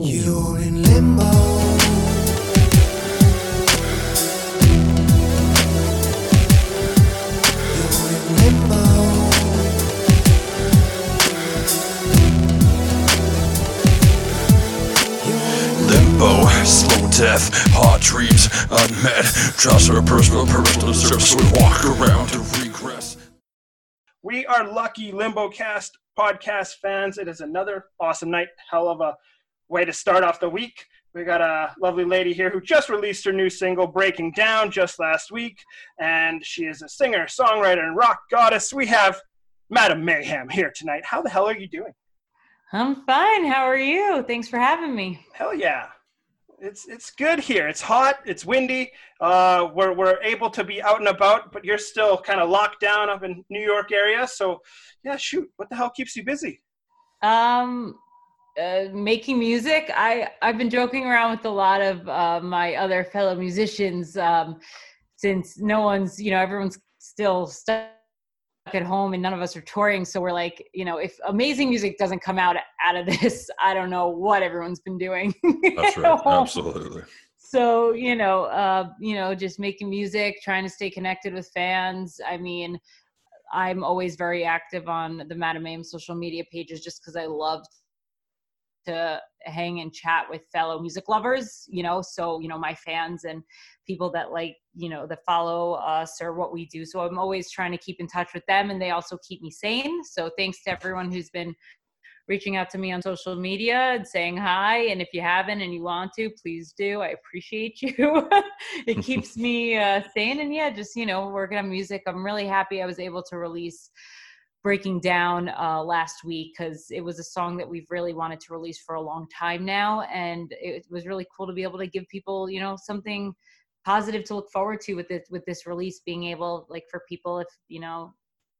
You're in limbo. You're in limbo. Limbo, slow death, hot dreams unmet. Trust our personal purpose to serve, we walk around to regress. We are lucky LimboCast podcast fans. It is another awesome night. Hell of a way to start off the week. We got a lovely lady here who just released her new single, Breaking Down, just last week. And she is a singer, songwriter, and rock goddess. We have Madame Mayhem here tonight. How the hell are you doing? I'm fine. How are you? Thanks for having me. Hell yeah. It's, it's good here. It's hot. It's windy. Uh, we're, we're able to be out and about, but you're still kind of locked down up in New York area. So, yeah, shoot. What the hell keeps you busy? Um, uh, making music. I I've been joking around with a lot of uh, my other fellow musicians um, since no one's you know everyone's still stuck at home and none of us are touring. So we're like, you know, if amazing music doesn't come out out of this, I don't know what everyone's been doing. That's right, absolutely. so you know uh you know just making music trying to stay connected with fans i mean i'm always very active on the Madame Mayhem social media pages just because i love to hang and chat with fellow music lovers you know so you know my fans and people that like you know that follow us or what we do so i'm always trying to keep in touch with them and they also keep me sane so thanks to everyone who's been reaching out to me on social media and saying hi. And if you haven't and you want to, please do. I appreciate you. it keeps me uh, sane. And yeah, just, you know, working on music. I'm really happy I was able to release Breaking Down uh, last week because it was a song that we've really wanted to release for a long time now. And it was really cool to be able to give people, you know, something positive to look forward to with this with this release being able like for people if you know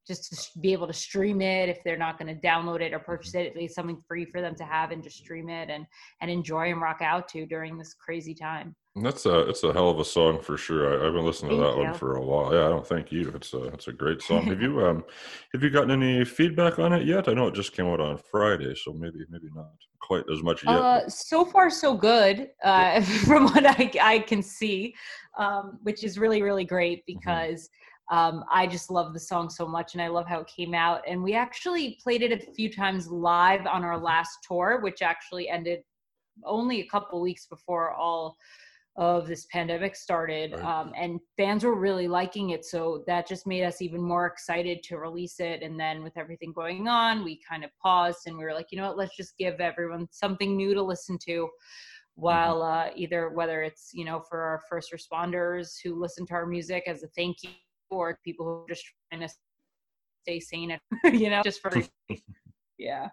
just to be able to stream it if they're not going to download it or purchase it it's something free for them to have and just stream it and and enjoy and rock out to during this crazy time That's a it's a hell of a song for sure. I, I've been listening to Thank that one for a while. Yeah, I don't thank you. It's a it's a great song. have you um have you gotten any feedback on it yet? I know it just came out on Friday, so maybe maybe not quite as much yet. uh so far so good uh from what i i can see um which is really really great because um, I just love the song so much and I love how it came out. And we actually played it a few times live on our last tour, which actually ended only a couple weeks before all of this pandemic started. Right. Um, and fans were really liking it. So that just made us even more excited to release it. And then with everything going on, we kind of paused and we were like, you know what, let's just give everyone something new to listen to while uh, either whether it's you know for our first responders who listen to our music as a thank you or people who are just trying to stay sane and you know just for yeah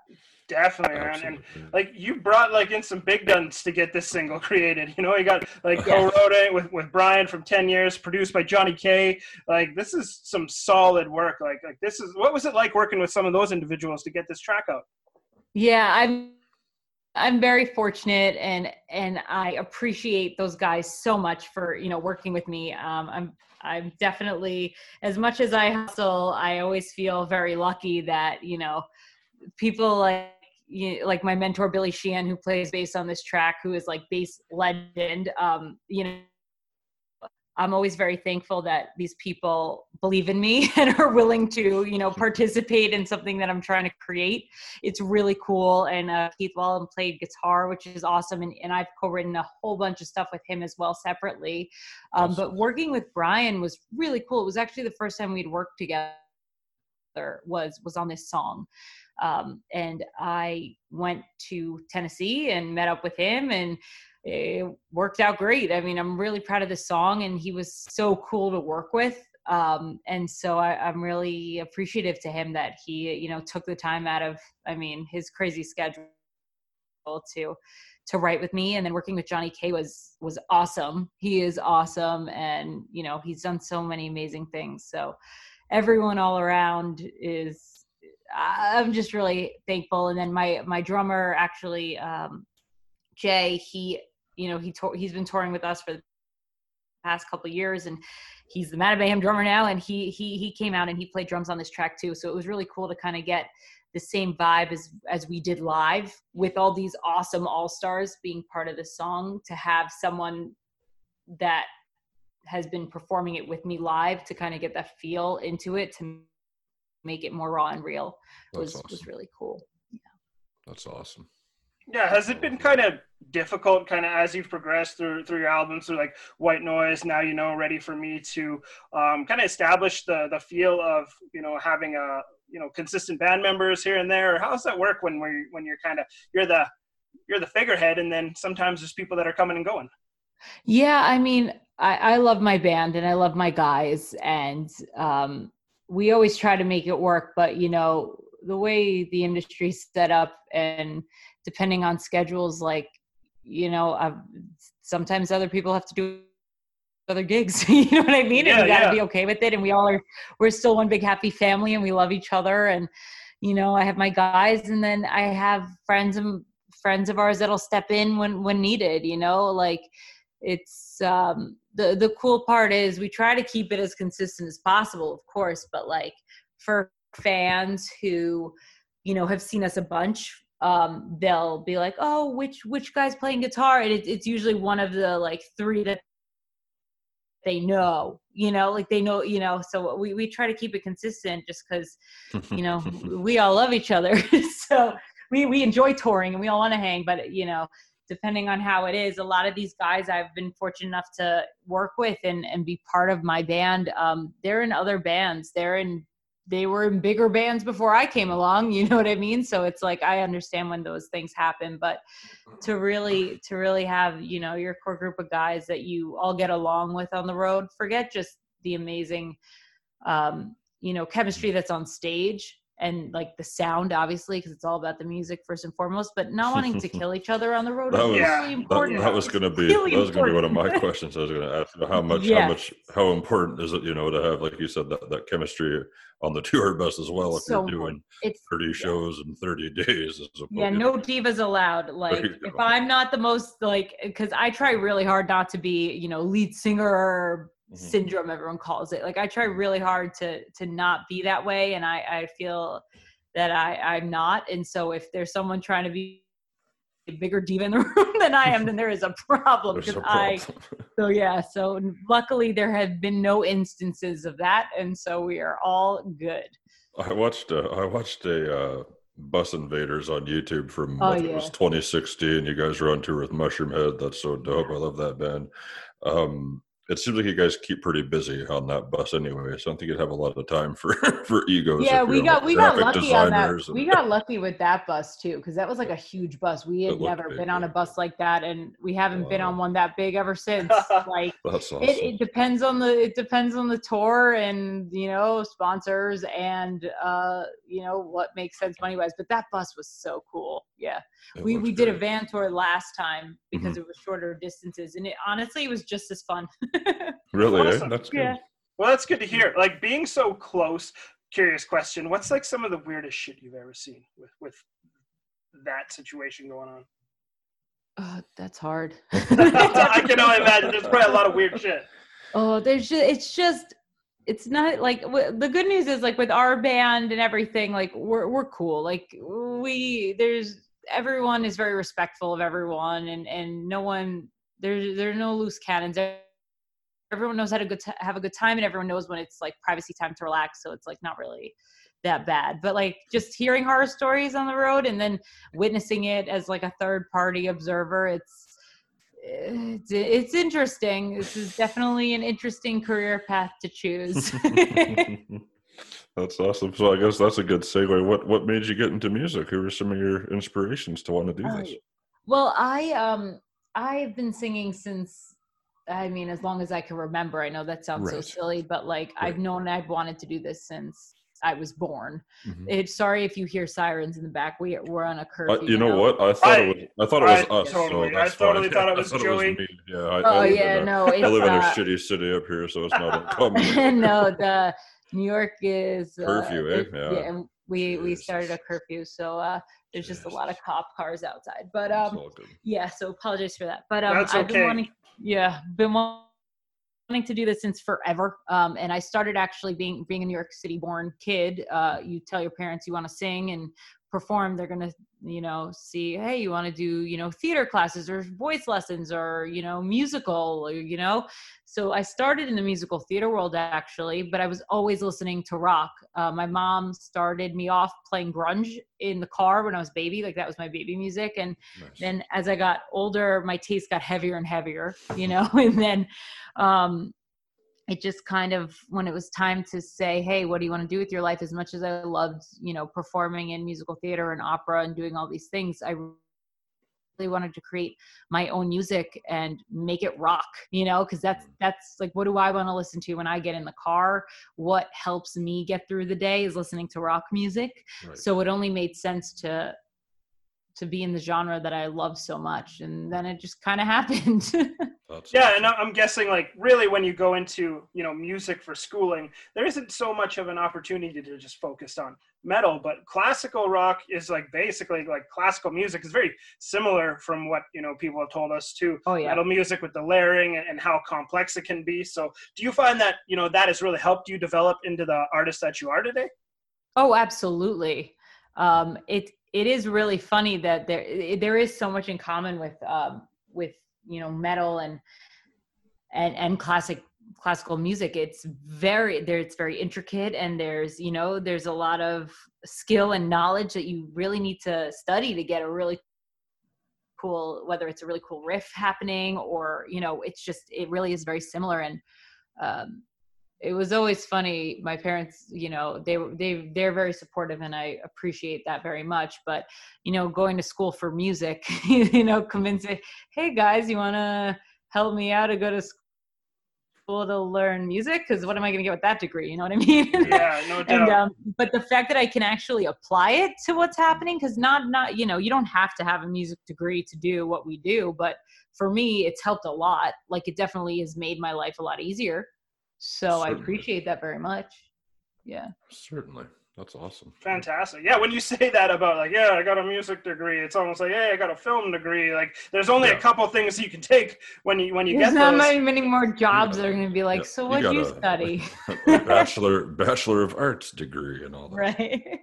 Definitely, man. And like you brought like in some big guns to get this single created. You know, you got like Yeah. co-wrote it with with Brian from Ten Years, produced by Johnny K. Like this is some solid work. Like like this is what was it like working with some of those individuals to get this track out? yeah i'm i'm very fortunate and and i appreciate those guys so much for you know working with me um i'm i'm definitely as much as i hustle i always feel very lucky that you know people like you like my mentor Billy Sheehan, who plays bass on this track, who is like bass legend. Um, you know, I'm always very thankful that these people believe in me and are willing to, you know, participate in something that I'm trying to create. It's really cool. And uh, Keith Wallen played guitar, which is awesome. And, and I've co-written a whole bunch of stuff with him as well separately. Um, Awesome. but working with Brian was really cool. It was actually the first time we'd worked together was was on this song um, and I went to Tennessee and met up with him, and it worked out great. I mean, I'm really proud of this song, and he was so cool to work with. Um, and so I, I'm really appreciative to him that he, you know, took the time out of, I mean, his crazy schedule to to write with me and then working with Johnny K was was awesome. He is awesome and you know, he's done so many amazing things. So everyone all around is I'm just really thankful. And then my my drummer actually, um, Jay, he you know he tour, he's been touring with us for the past couple years, and he's the Mayhem drummer now. And he he he came out and he played drums on this track too. So it was really cool to kind of get the same vibe as as we did live with all these awesome all stars being part of the song to have someone that has been performing it with me live to kind of get that feel into it to make it more raw and real was That's was awesome. really cool. Yeah. That's awesome. Yeah, has it been kind of difficult, kind of as you've progressed through through your albums, through like White Noise, now you know, Ready for Me, to um, kind of establish the the feel of you know having a you know consistent band members here and there. How does that work when we when you're kind of you're the you're the figurehead, and then sometimes there's people that are coming and going. Yeah, I mean, I, I love my band and I love my guys, and um, we always try to make it work. But you know, the way the industry's set up, and depending on schedules, like you know, I've, sometimes other people have to do other gigs. you know what I mean? Yeah, and we got to yeah. be okay with it. And we all are. We're still one big happy family, and we love each other. And you know, I have my guys, and then I have friends and friends of ours that'll step in when when needed. You know, like it's um the the cool part is we try to keep it as consistent as possible of course but like for fans who you know have seen us a bunch um they'll be like oh which which guy's playing guitar? And it, it's usually one of the like three that they know you know like they know you know so we, we try to keep it consistent just because you know we all love each other. So we we enjoy touring and we all want to hang but you know depending on how it is a lot of these guys i've been fortunate enough to work with and and be part of my band um they're in other bands. They're in they were in bigger bands before i came along you know what i mean? So it's like i understand when those things happen but to really to really have you know your core group of guys that you all get along with on the road forget just the amazing um you know chemistry that's on stage and like the sound obviously because it's all about the music first and foremost but not wanting to kill each other on the road That is was- really That, important that was going to be Really that was going to be one of my questions. I was going to ask you how much Yeah. how much how important is it you know to have like you said that, that chemistry on the tour bus as well if So you're doing important. it's 30 shows in 30 days. As yeah no divas allowed like if i'm not the most like because i try really hard not to be you know lead singer Mhm. syndrome everyone calls it like i try really hard to to not be that way and i i feel that i i'm not and so if there's someone trying to be a bigger diva in the room than i am then there is a problem because i so yeah so luckily there have been no instances of that and so we are all good I watched uh, I watched a uh, Bus Invaders on YouTube from Oh, think it was 2016. You guys were on tour with Mushroomhead. That's so dope. I love that band. Um, it seems like you guys keep pretty busy on that bus anyway. So I don't think you'd have a lot of time for for egos. yeah we got we got lucky on that designers we got lucky with that bus too because that was like a huge bus we had never big, been on a bus like that and we haven't been on one that big ever since like awesome. it, it depends on the it depends on the tour and you know sponsors and uh you know what makes sense money wise but that bus was so cool yeah It we we did a van tour last time because Mm-hmm. it was shorter distances and it honestly it was just as fun Really? eh? Awesome. That's good. yeah Well, that's good to hear. Like being so close. Curious question: What's like some of the weirdest shit you've ever seen with with that situation going on? oh, that's hard I can only imagine. There's probably a lot of weird shit. Oh, there's just it's just it's not like w- the good news is like with our band and everything like we're we're cool. Like we there's everyone is very respectful of everyone and and no one there's there are no loose cannons. Everyone knows how to good t- have a good time and everyone knows when it's like privacy time to relax. So it's like not really that bad. But like just hearing horror stories on the road and then witnessing it as like a third party observer, it's it's, it's interesting. This is definitely an interesting career path to choose. that's awesome. So I guess that's a good segue. What what made you get into music? Who were some of your inspirations to want to do this? Oh, well, I um I've been singing since I mean as long as I can remember. I know that sounds so silly, but like I've known I've wanted to do this since I was born. Mhm. It's sorry if you hear sirens in the back. We we're on a Uh, curfew. you know now. what? I thought it was. I thought it was I us. totally- so I totally fine. thought it I was thought Joey. me. Yeah. I, Oh I live yeah, in a, no, I it's live in a uh, shitty city up here, so it's not uncommon. no, the New York is uh, Curfew, eh? it- Yeah. and we we started a curfew, so uh, there's just a lot of cop cars outside. But um, yeah, so apologies for that. But um, That's I've been wanting, yeah, been wa- wanting to do this since forever. Um, and I started actually being being a New York City born kid. Uh, you tell your parents you want to sing and perform, they're gonna, you know, see, hey, you want to do, you know, theater classes or voice lessons or, you know, musical, or, you know. So I started in the musical theater world actually, but I was always listening to rock. Uh, my mom started me off playing grunge in the car when I was baby, like that was my baby music, and Nice. then as I got older, my taste got heavier and heavier, you know, and then um, it just kind of when it was time to say, hey, what do you want to do with your life? As much as I loved, you know, performing in musical theater and opera and doing all these things, I really wanted to create my own music and make it rock, you know, because that's that's like what do I want to listen to when I get in the car? What helps me get through the day is listening to rock music Right. so it only made sense to to be in the genre that i love so much and then it just kind of happened That's Yeah, awesome. and I- I'm guessing like really when you go into you know music for schooling, there isn't so much of an opportunity to just focus on metal, but classical rock is like basically like classical music is very similar from what you know people have told us to oh yeah metal music with the layering and, and how complex it can be. So, do you find that you know that has really helped you develop into the artist that you are today? oh absolutely um it it is really funny that there there is so much in common with um with you know metal and and and classic classical music it's very there it's very intricate and there's you know there's a lot of skill and knowledge that you really need to study to get a really cool whether it's a really cool riff happening or you know it's just it really is very similar and um it was always funny my parents you know they were they they're very supportive and i appreciate that very much but you know going to school for music you know convincing hey guys you want to help me out to go to school to learn music? Because what am i going to get with that degree? You know what i mean? Yeah, no doubt. and um, but the fact that i can actually apply it to what's happening because not not you know you don't have to have a music degree to do what we do but for me it's helped a lot. Like it definitely has made my life a lot easier so i appreciate that very much yeah Certainly. That's awesome. Fantastic. Yeah, when you say that about like, yeah, I got a music degree, it's almost like, hey, I got a film degree. Like, there's only Yeah. a couple things you can take when you when you there's get not those. many, many more jobs Yeah. that are going to be like Yeah, so what'd you got study bachelor bachelor of arts degree and all that. right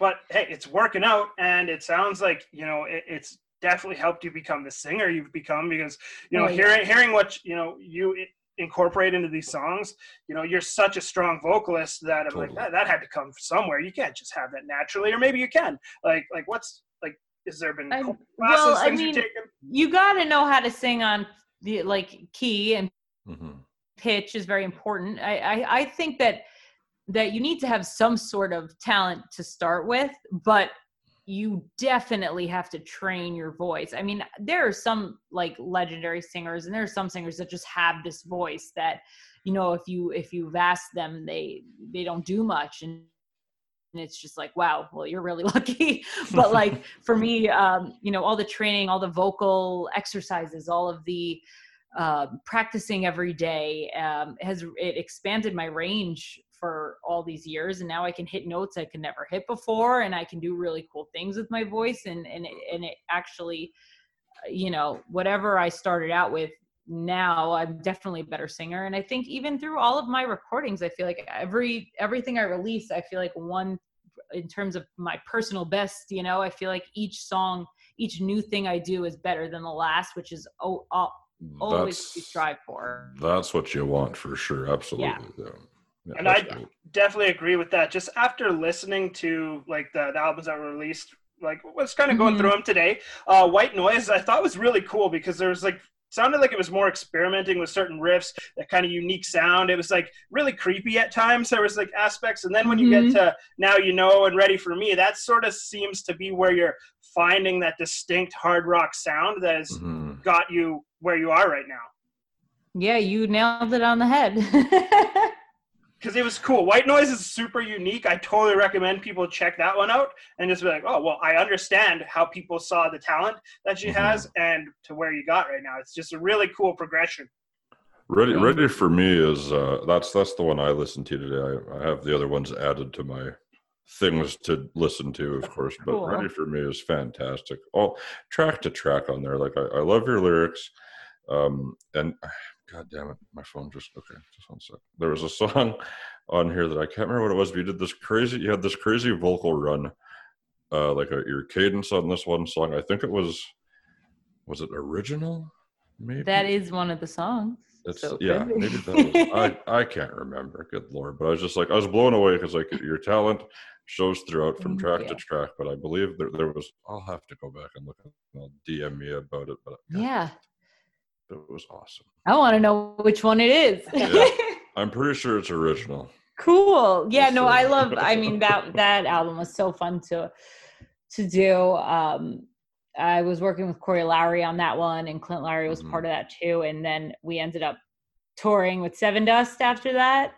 but hey, it's working out, and it sounds like you know it, it's definitely helped you become the singer you've become because you know yeah. hearing hearing what you know you i- incorporate into these songs. You know, you're such a strong vocalist that I'm like that, that had to come somewhere. You can't just have that naturally, or maybe you can. Like like what's like. Is there been I- classes, well, I mean- you've taken? you got to know how to sing on the like key and hmm pitch is very important. I, I I think that that you need to have some sort of talent to start with, but you definitely have to train your voice. I mean, there are some like legendary singers and there are some singers that just have this voice that you know if you if you've asked them they they don't do much and and it's just like wow well you're really lucky but like for me um you know all the training all the vocal exercises all of the um, practicing every day um, has it expanded my range for all these years and now i can hit notes i could never hit before and i can do really cool things with my voice and and it, and it actually uh, you know whatever i started out with now i'm definitely a better singer and i think even through all of my recordings i feel like every everything i release i feel like one in terms of my personal best you know i feel like each song each new thing i do is better than the last which is oh, oh, always That's strive for that's what you want for sure. Absolutely. Yeah. Yeah, And I- great. definitely agree with that. Just after listening to like the, the albums that were released, like was kind of going Mhm. through them today. Uh, White Noise, I thought was really cool because there was like sounded like it was more experimenting with certain riffs, that kind of unique sound. It was like really creepy at times. There was like aspects, and then when you get to now you know and ready for me, that sort of seems to be where you're finding that distinct hard rock sound that has Mhm. got you where you are right now. yeah you nailed it on the head because it was cool. White Noise is super unique. I totally recommend people check that one out and just be like, oh, well, I understand how people saw the talent that she Mhm. has and to where you got right now. It's just a really cool progression. Ready, ready for me is uh, that's that's the one I listened to today. I, I have the other ones added to my things to listen to, of course. But Cool. ready for me is fantastic. All track to track on there. Like I, I love your lyrics, um, and God damn it, my phone just okay. Just one sec. There was a song on here that I can't remember what it was. But you did this crazy. You had this crazy vocal run, uh, like a, your cadence on this one song. I think it was. Was it original? Maybe That is one of the songs. It's, so yeah, maybe that was, I I can't remember. Good lord, but I was just like I was blown away because like your talent shows throughout from track you. to track. But I believe there there was. I'll have to go back and look. at I'll DM me about it. But yeah. It was awesome. I want to know which one it is. Yeah. I'm pretty sure it's original. cool. Yeah, no. I love I mean that that album was so fun to to do. Um I was working with Corey Lowery on that one and Clint Lowery was Mhm. part of that too. And then we ended up touring with Sevendust after that,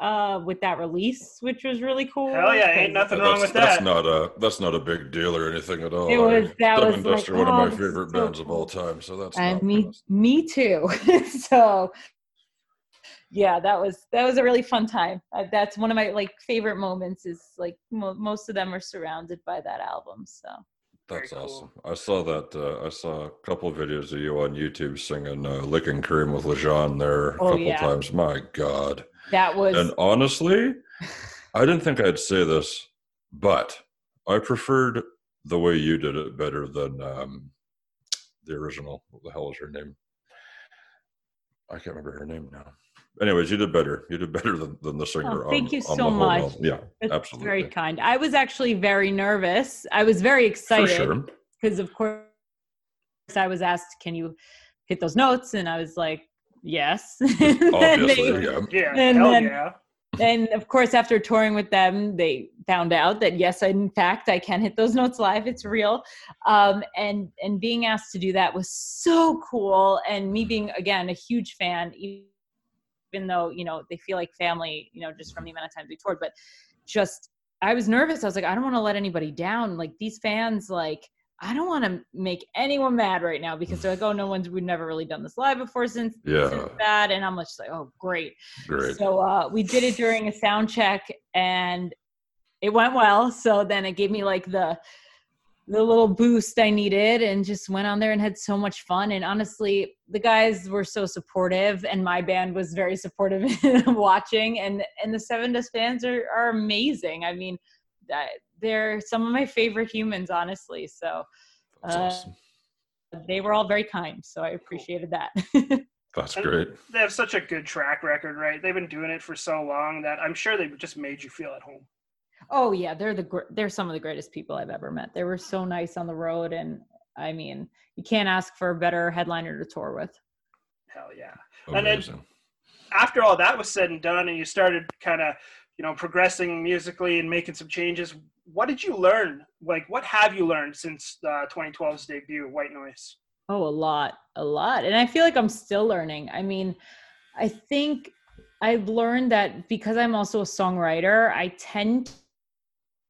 uh, with that release, which was really cool. Hell yeah, ain't 'cause nothing Yeah, wrong with that's that. That's not a that's not a big deal or anything at all. It was- I- that Seven was Dust like, are one of oh, my favorite so bands of all time. So that's and not me fast. me too so yeah that was that was a really fun time uh, that's one of my like favorite moments is like mo- most of them are surrounded by that album so Very That's cool. awesome. I saw that. Uh, I saw a couple of videos of you on YouTube singing uh, "Licking Cream" with Lajon there a Oh, couple yeah. times. My God! That was And honestly, I didn't think I'd say this, but I preferred the way you did it better than um, the original. What the hell is her name? I can't remember her name now. Anyways, you did better. You did better than, than the singer. Oh, thank on, you on so much. album. Yeah, that's absolutely. very kind i was actually very nervous i was very excited sure. because of course i was asked can you hit those notes and i was like yes. And Obviously, they- yeah. Yeah, And hell then- yeah. and of course after touring with them they found out that yes in fact i can hit those notes live. It's real. Um, and and being asked to do that was so cool. And me being again a huge fan even though you know they feel like family you know just from the amount of times we toured. But just i was nervous. I was like i don't want to let anybody down. Like these fans like i don't want to make anyone mad right now because they're like oh no one's we've never really done this live before since, Yeah. since that and i'm just like oh great Great. so uh, we did it during a sound check, and it went well. So then it gave me like the the little boost I needed, and just went on there and had so much fun. And honestly, the guys were so supportive, and my band was very supportive in watching. And and the Sevendust fans are are amazing. I mean, that they're some of my favorite humans, honestly. So uh, awesome. they were all very kind. So I appreciated that. That's and- great. They have such a good track record, right? They've been doing it for so long that I'm sure they just made you feel at home. Oh yeah, they're the gr- they're some of the greatest people I've ever met. They were so nice on the road, and I mean, you can't ask for a better headliner to tour with. Hell yeah. And then- After all that was said and done, and you started kind of, you know, progressing musically and making some changes, what did you learn? Like, what have you learned since uh, 2012's debut, White Noise? Oh, a lot, a lot, and I feel like I'm still learning. I mean, I think I've learned that because I'm also a songwriter, I tend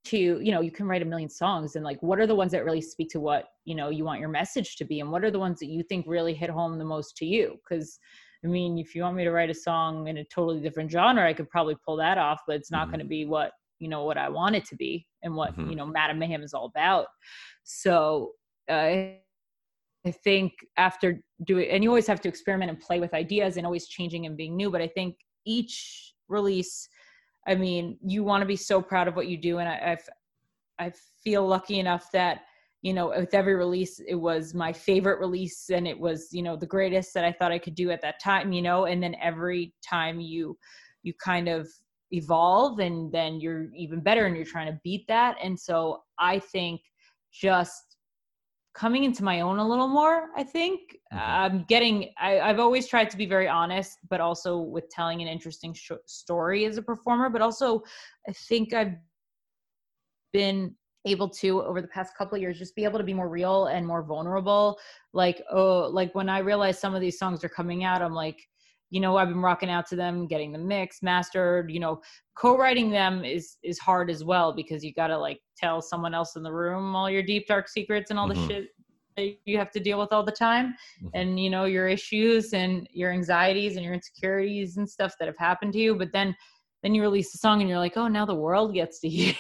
to you know you can write a million songs and like what are the ones that really speak to what you know you want your message to be and what are the ones that you think really hit home the most to you because i mean if you want me to write a song in a totally different genre i could probably pull that off but it's not Mhm. going to be what you know what i want it to be and what Mhm. you know Madame Mayhem is all about so uh, I think after doing, and you always have to experiment and play with ideas and always changing and being new. But I think each release, I mean, you want to be so proud of what you do, and I, I've, I feel lucky enough that you know with every release it was my favorite release and it was you know the greatest that I thought I could do at that time. You know, and then every time you, you kind of evolve and then you're even better and you're trying to beat that. And so I think just coming into my own a little more i think Mhm. i'm getting I, i've always tried to be very honest but also with telling an interesting sh- story as a performer but also i think i've been able to over the past couple of years just be able to be more real and more vulnerable like oh like when i realize some of these songs are coming out i'm like you know i've been rocking out to them getting the mix mastered you know co-writing them is is hard as well because you got to like tell someone else in the room all your deep dark secrets and all Mhm. the shit that you have to deal with all the time Mhm. and you know your issues and your anxieties and your insecurities and stuff that have happened to you but then then you release a song and you're like oh now the world gets to hear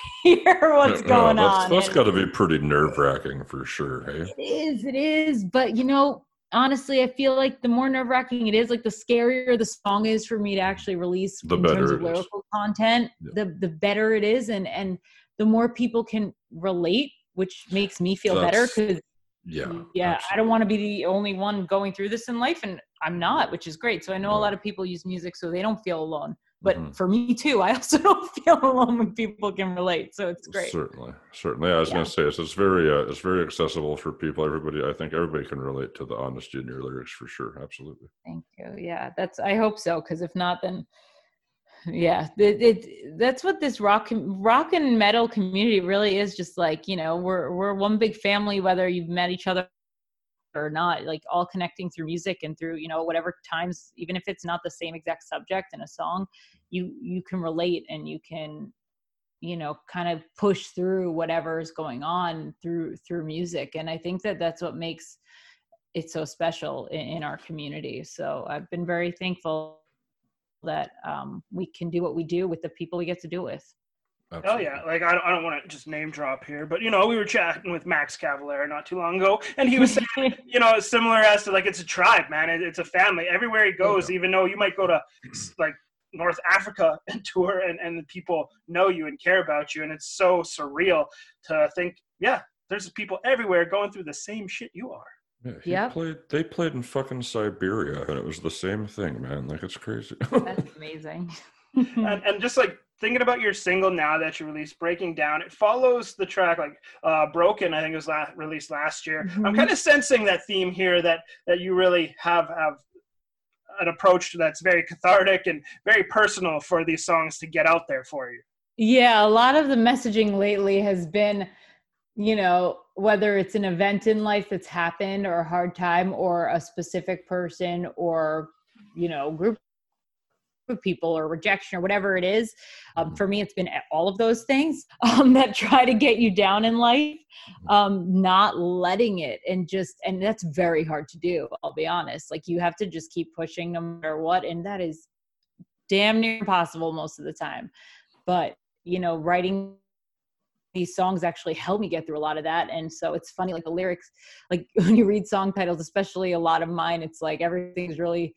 what's going that's, on That's got to be pretty nerve wracking for sure. Hey, it is, it is. But you know, honestly, I feel like the more nerve wracking it is, like the scarier the song is for me to actually release The in terms better of it is. lyrical content, Yeah. the the better it is, and and the more people can relate, which makes me feel better because Yeah. yeah, I don't want to be the only one going through this in life, and I'm not, which is great. So I know a lot of people use music so they don't feel alone, but Mhm. for me too, I also don't feel alone when people can relate. So it's great. Certainly, certainly. I was Yeah. going to say it's, it's very uh, it's very accessible for people. Everybody, I think everybody can relate to the honesty in your lyrics for sure. Absolutely. Thank you. Yeah, that's. I hope so. Because if not, then yeah, it, it that's what this rock rock and metal community really is. Just like you know, we're we're one big family, whether you've met each other or not. Like all connecting through music and through you know whatever times, even if it's not the same exact subject in a song, you you can relate and you can you know kind of push through whatever is going on through through music and i think that that's what makes it so special in, in our community. So I've been very thankful that um, we can do what we do with the people we get to do it with. Oh yeah, like I don't, I don't want to just name drop here, but you know we were chatting with Max Cavalera not too long ago, and he was saying, you know, similar as to like it's a tribe, man. It, it's a family. Everywhere he goes, even though you might go to like North Africa and tour, and and the people know you and care about you, and it's so surreal to think, yeah, there's people everywhere going through the same shit you are. Yeah, he Yep. played. They played in fucking Siberia, and it was the same thing, man. Like it's crazy. That's amazing. and, and just like thinking about your single now that you released breaking down it follows the track like uh broken i think it was la- released last year i'm Mhm. kind of sensing that theme here that that you really have have an approach that's very cathartic and very personal for these songs to get out there for you Yeah, a lot of the messaging lately has been, you know, whether it's an event in life that's happened or a hard time or a specific person or, you know, group of people or rejection or whatever it is. Um, Mhm. for me, it's been all of those things um, that try to get you down in life, um, not letting it and just, and that's very hard to do. I'll be honest. Like you have to just keep pushing no matter what. And that is damn near impossible most of the time. But, you know, writing these songs actually helped me get through a lot of that. And so it's funny, like the lyrics, like when you read song titles, especially a lot of mine, it's like everything's really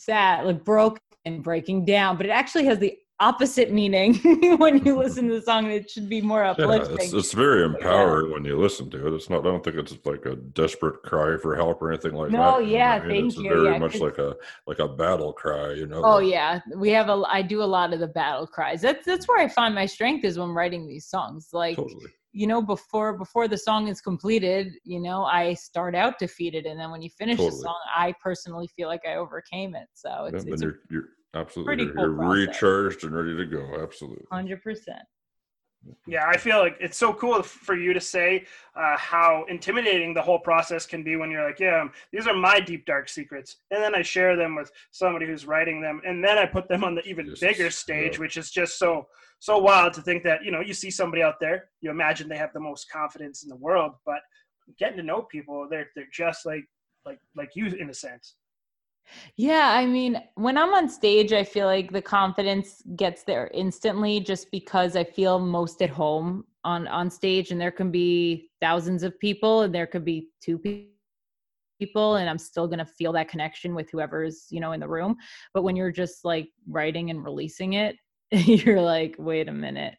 sad, like broken and breaking down, but it actually has the opposite meaning when you listen to the song. It should be more yeah, uplifting. it's, it's very empowering when you listen to it. It's not. I don't think it's like a desperate cry for help or anything like No, that. know yeah, I mean? thank it's you, very yeah, much like a like a battle cry. You know. Oh like- yeah, we have a. I do a lot of the battle cries. That's that's where I find my strength is when writing these songs. Like Totally. You know, before before the song is completed, you know, I start out defeated, and then when you finish the song, I personally feel like I overcame it. So Yeah, it's then it's a you're you're absolutely you're, cool you're recharged and ready to go. Absolutely. hundred percent. Yeah i feel like it's so cool for you to say uh, how intimidating the whole process can be when you're like yeah um, these are my deep dark secrets and then i share them with somebody who's writing them and then i put them on the even Yes, bigger stage yeah. which is just so so wild to think that you know you see somebody out there you imagine they have the most confidence in the world but getting to know people they're they're just like like like you in a sense Yeah, I mean, when I'm on stage, I feel like the confidence gets there instantly just because I feel most at home on on stage and there can be thousands of people and there could be two pe- people and I'm still going to feel that connection with whoever's, you know, in the room. But when you're just like writing and releasing it, you're like, "Wait a minute."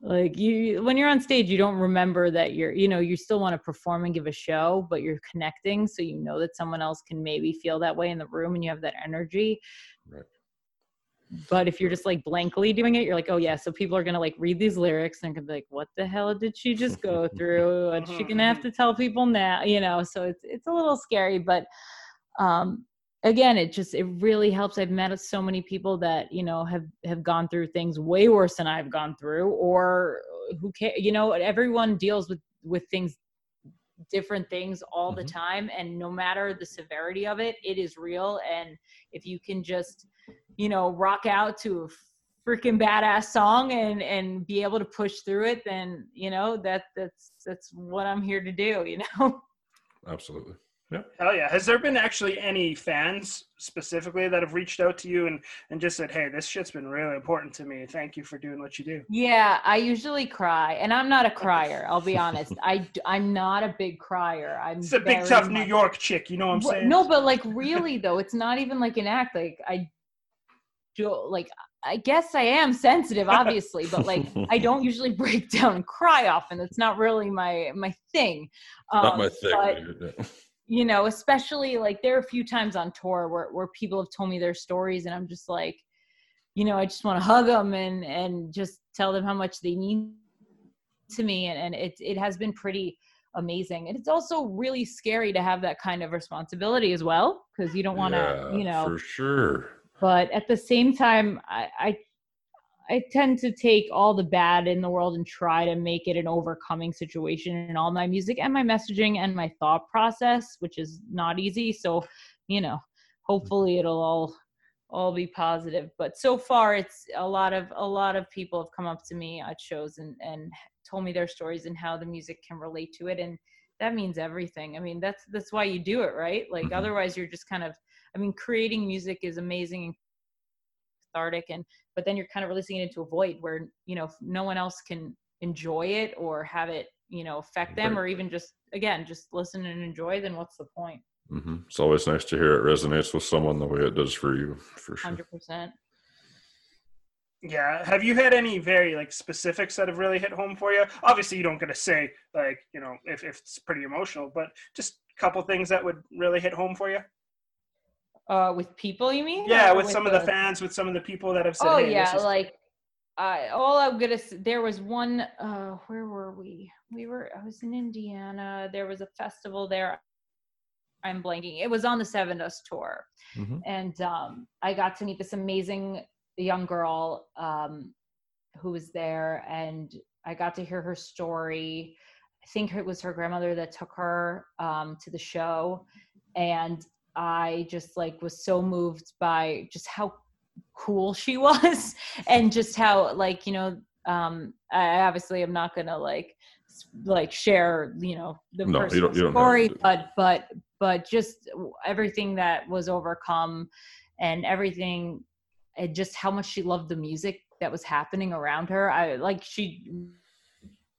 Like you when you're on stage, you don't remember that you're, you know, you still want to perform and give a show, but you're connecting so you know that someone else can maybe feel that way in the room and you have that energy. Right. But if you're just like blankly doing it, you're like, oh yeah, so people are gonna like read these lyrics and gonna be like, what the hell did she just go through? What's she gonna have to tell people now? You know, so it's it's a little scary, but um again it just it really helps i've met so many people that you know have have gone through things way worse than i've gone through or who care you know everyone deals with with things different things all the Mhm. time and no matter the severity of it it is real and if you can just you know rock out to a freaking badass song and and be able to push through it then you know that that's that's what i'm here to do you know Absolutely. Hell yeah. Has there been actually any fans specifically that have reached out to you and, and just said, hey, this shit's been really important to me. Thank you for doing what you do? Yeah, I usually cry, and I'm not a crier. I'll be honest. I, I'm not a big crier. I'm It's a big, very tough New York chick. You know what I'm saying? No, but like really though, it's not even like an act. Like I do like I guess I am sensitive, obviously, but like I don't usually break down and cry often. That's not really my my thing. Not Um, my thing. but, you know, especially like there are a few times on tour where where people have told me their stories, and I'm just like, you know, I just want to hug them and and just tell them how much they mean to me, and and it it has been pretty amazing. And it's also really scary to have that kind of responsibility as well, because you don't want to, Yeah, you know, for sure. but at the same time I, I i tend to take all the bad in the world and try to make it an overcoming situation in all my music and my messaging and my thought process which is not easy. So you know hopefully it'll all all be positive. But so far it's a lot of a lot of people have come up to me at shows and and told me their stories and how the music can relate to it. And that means everything. I mean that's that's why you do it right? Like Mhm. otherwise you're just kind of I mean, creating music is amazing and cathartic, and but then you're kind of releasing it into a void where you know no one else can enjoy it or have it, you know, affect them, Right. or even just again just listen and enjoy. Then what's the point? hmm It's always nice to hear it resonates with someone the way it does for you, for sure. Hundred percent. Yeah. Have you had any very like specifics that have really hit home for you? Obviously, you don't get to say like you know if, if it's pretty emotional, but just a couple things that would really hit home for you. Uh, with people, you mean? Yeah, Or with some of the fans, with some of the people that have said, Oh hey, yeah, is like I all I'm gonna s- there was one uh where were we? We were I was in Indiana. There was a festival there. I'm blanking. It was on the Sevendust tour. Mhm. And um I got to meet this amazing young girl um who was there and I got to hear her story. I think it was her grandmother that took her um to the show and I just like was so moved by just how cool she was and just how like you know um i obviously I'm not gonna like like share you know the No, you don't- you don't story but but but just everything that was overcome and everything and just how much she loved the music that was happening around her. I like she